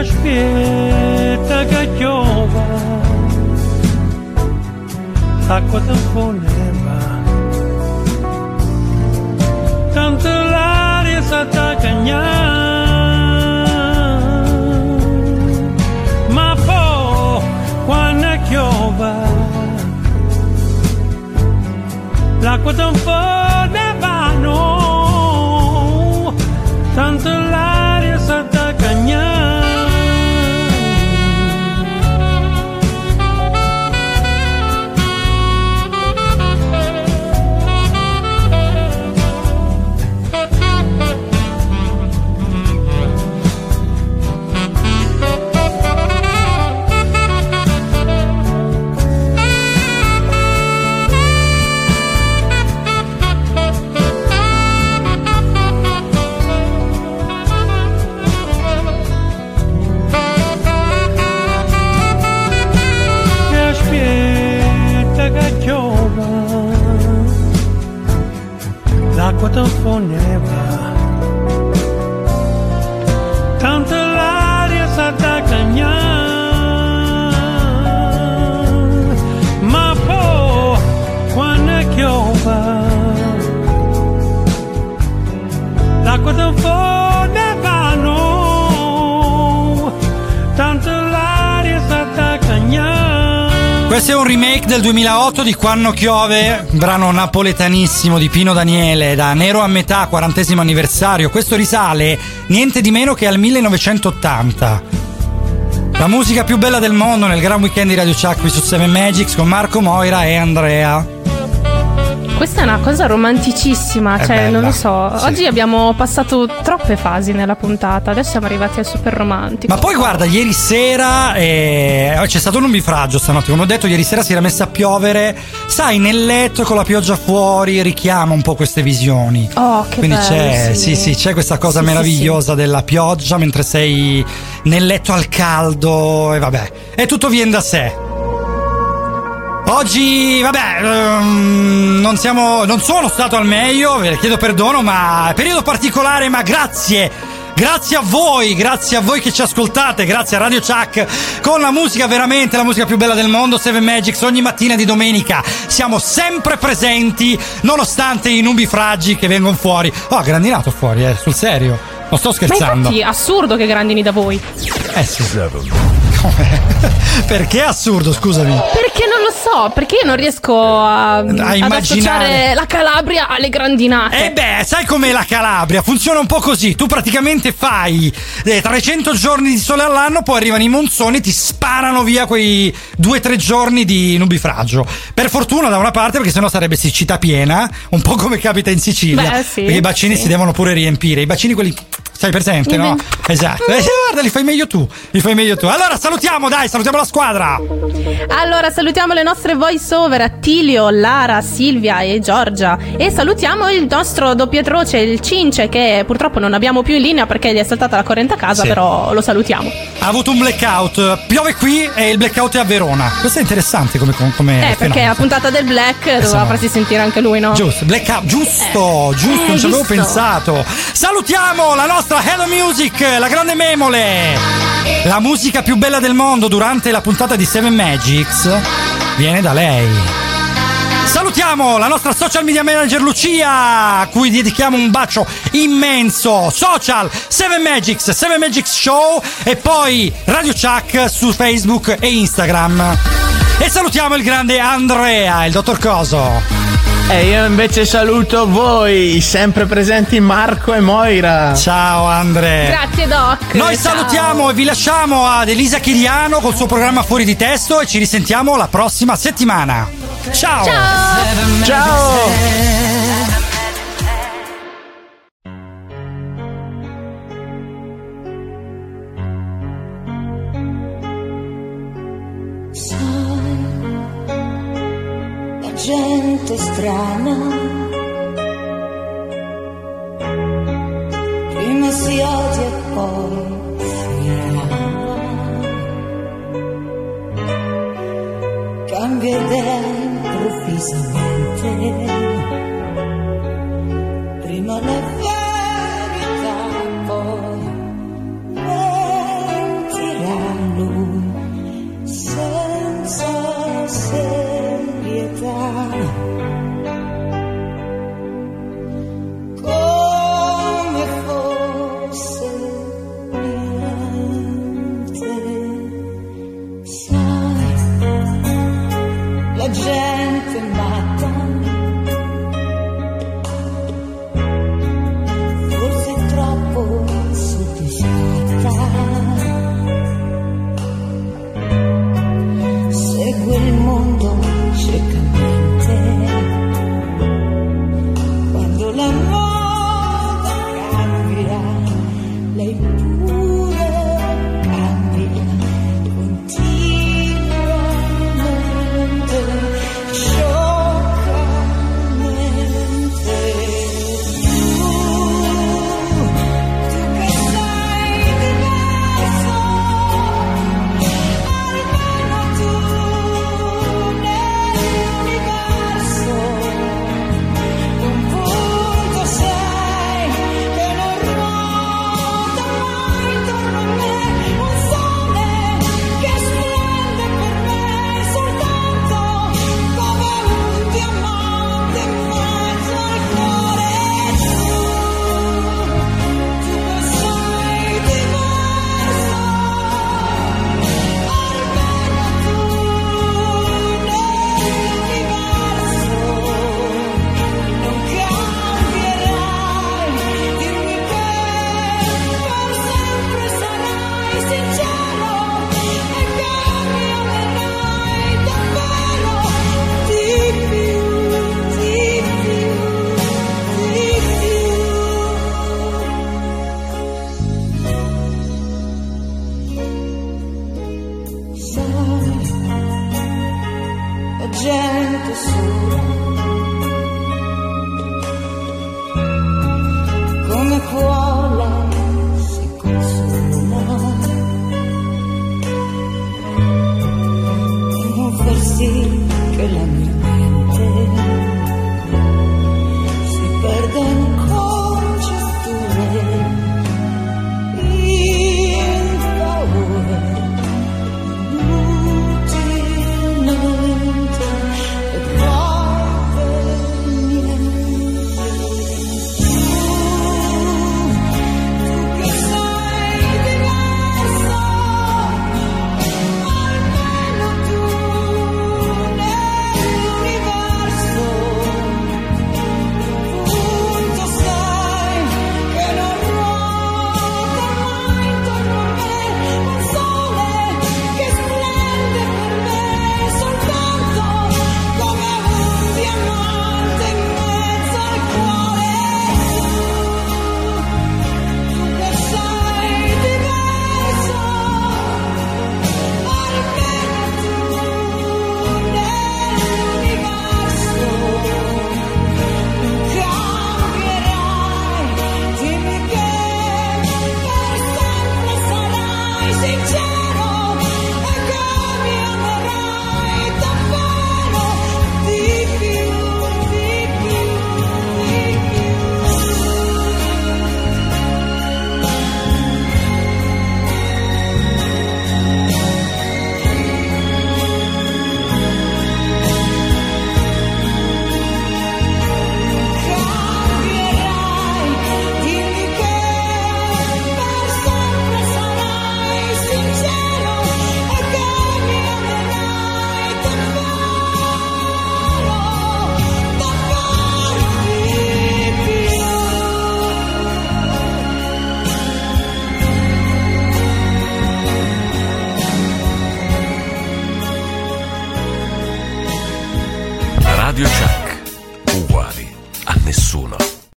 aspetta che piova l'acqua tampone va tanto l'aria si attacca piova l'acqua tampone del 2008 di Quando Chiove, brano napoletanissimo di Pino Daniele, da Nero a metà, quarantesimo anniversario. Questo risale niente di meno che al 1980. La musica più bella del mondo nel gran weekend di Radio Chuck qui su 7 Magics con Marco Moira e Andrea. Questa è una cosa romanticissima, È cioè bella, non lo so. sì. Oggi abbiamo passato troppe fasi nella puntata, adesso siamo arrivati al super romantico. Ma poi guarda, ieri sera eh, c'è stato un nubifragio stanotte, come ho detto, ieri sera si era messa a piovere, sai, nel letto con la pioggia fuori richiama un po' queste visioni. Oh, che Quindi bello, c'è, sì. sì. c'è questa cosa meravigliosa della pioggia mentre sei nel letto al caldo e vabbè, e tutto viene da sé. Oggi, vabbè, ehm, non siamo, non sono stato al meglio, ve ne chiedo perdono, ma periodo particolare, ma grazie. Grazie a voi, grazie a voi che ci ascoltate, grazie a Radio Chuck con la musica veramente la musica più bella del mondo, Seven Magics, ogni mattina di domenica. Siamo sempre presenti nonostante i nubi fragi che vengono fuori. Oh, grandinato fuori, eh, sul serio. Non sto scherzando. Ma infatti, assurdo che grandini da voi. Eh sì. Come? Perché è assurdo, scusami? Perché so, perché io non riesco a, ad immaginare. la Calabria alle grandinate. Eh beh, sai com'è la Calabria? Funziona un po' così. Tu praticamente fai eh, 300 giorni di sole all'anno, poi arrivano i monzoni e ti sparano via quei 2-3 giorni di nubifragio. Per fortuna da una parte, perché sennò sarebbe siccità piena, un po' come capita in Sicilia. Beh, sì, perché i bacini sì. si devono pure riempire. I bacini quelli Stai presente, no? Esatto. Eh, guarda, li fai meglio tu. Li fai meglio tu. Allora, salutiamo, dai, salutiamo la squadra. Allora, salutiamo le nostre voice over Attilio, Lara, Silvia e Giorgia. E salutiamo il nostro doppiatroce, il Cince, che purtroppo non abbiamo più in linea perché gli è saltata la corrente a casa, Sì. però lo salutiamo. Ha avuto un blackout. Piove qui e il blackout è a Verona. Questo è interessante come, come Eh, perché fenomeno. la puntata del Black doveva Insomma. farsi sentire anche lui, no? Giusto, blackout, giusto, giusto, Eh, non ci avevo giusto. pensato. Salutiamo la nostra Hello Music, la grande memole. La musica più bella del mondo durante la puntata di Seven Magics viene da lei. Salutiamo la nostra social media manager Lucia, a cui dedichiamo un bacio immenso. Social, 7 Magics, 7 Magics Show e poi Radio Chuck su Facebook e Instagram. E salutiamo il grande Andrea, il dottor Coso. E io invece saluto voi, sempre presenti Marco e Moira. Ciao Andre. Grazie, Doc. Noi Ciao. salutiamo e vi lasciamo ad Elisa Chiriano col suo programma Fuori di Testo e ci risentiamo la prossima settimana. Ciao! Ciao! la gente strana. Prima si odia e poi si ama. Cambia idea improvvisamente.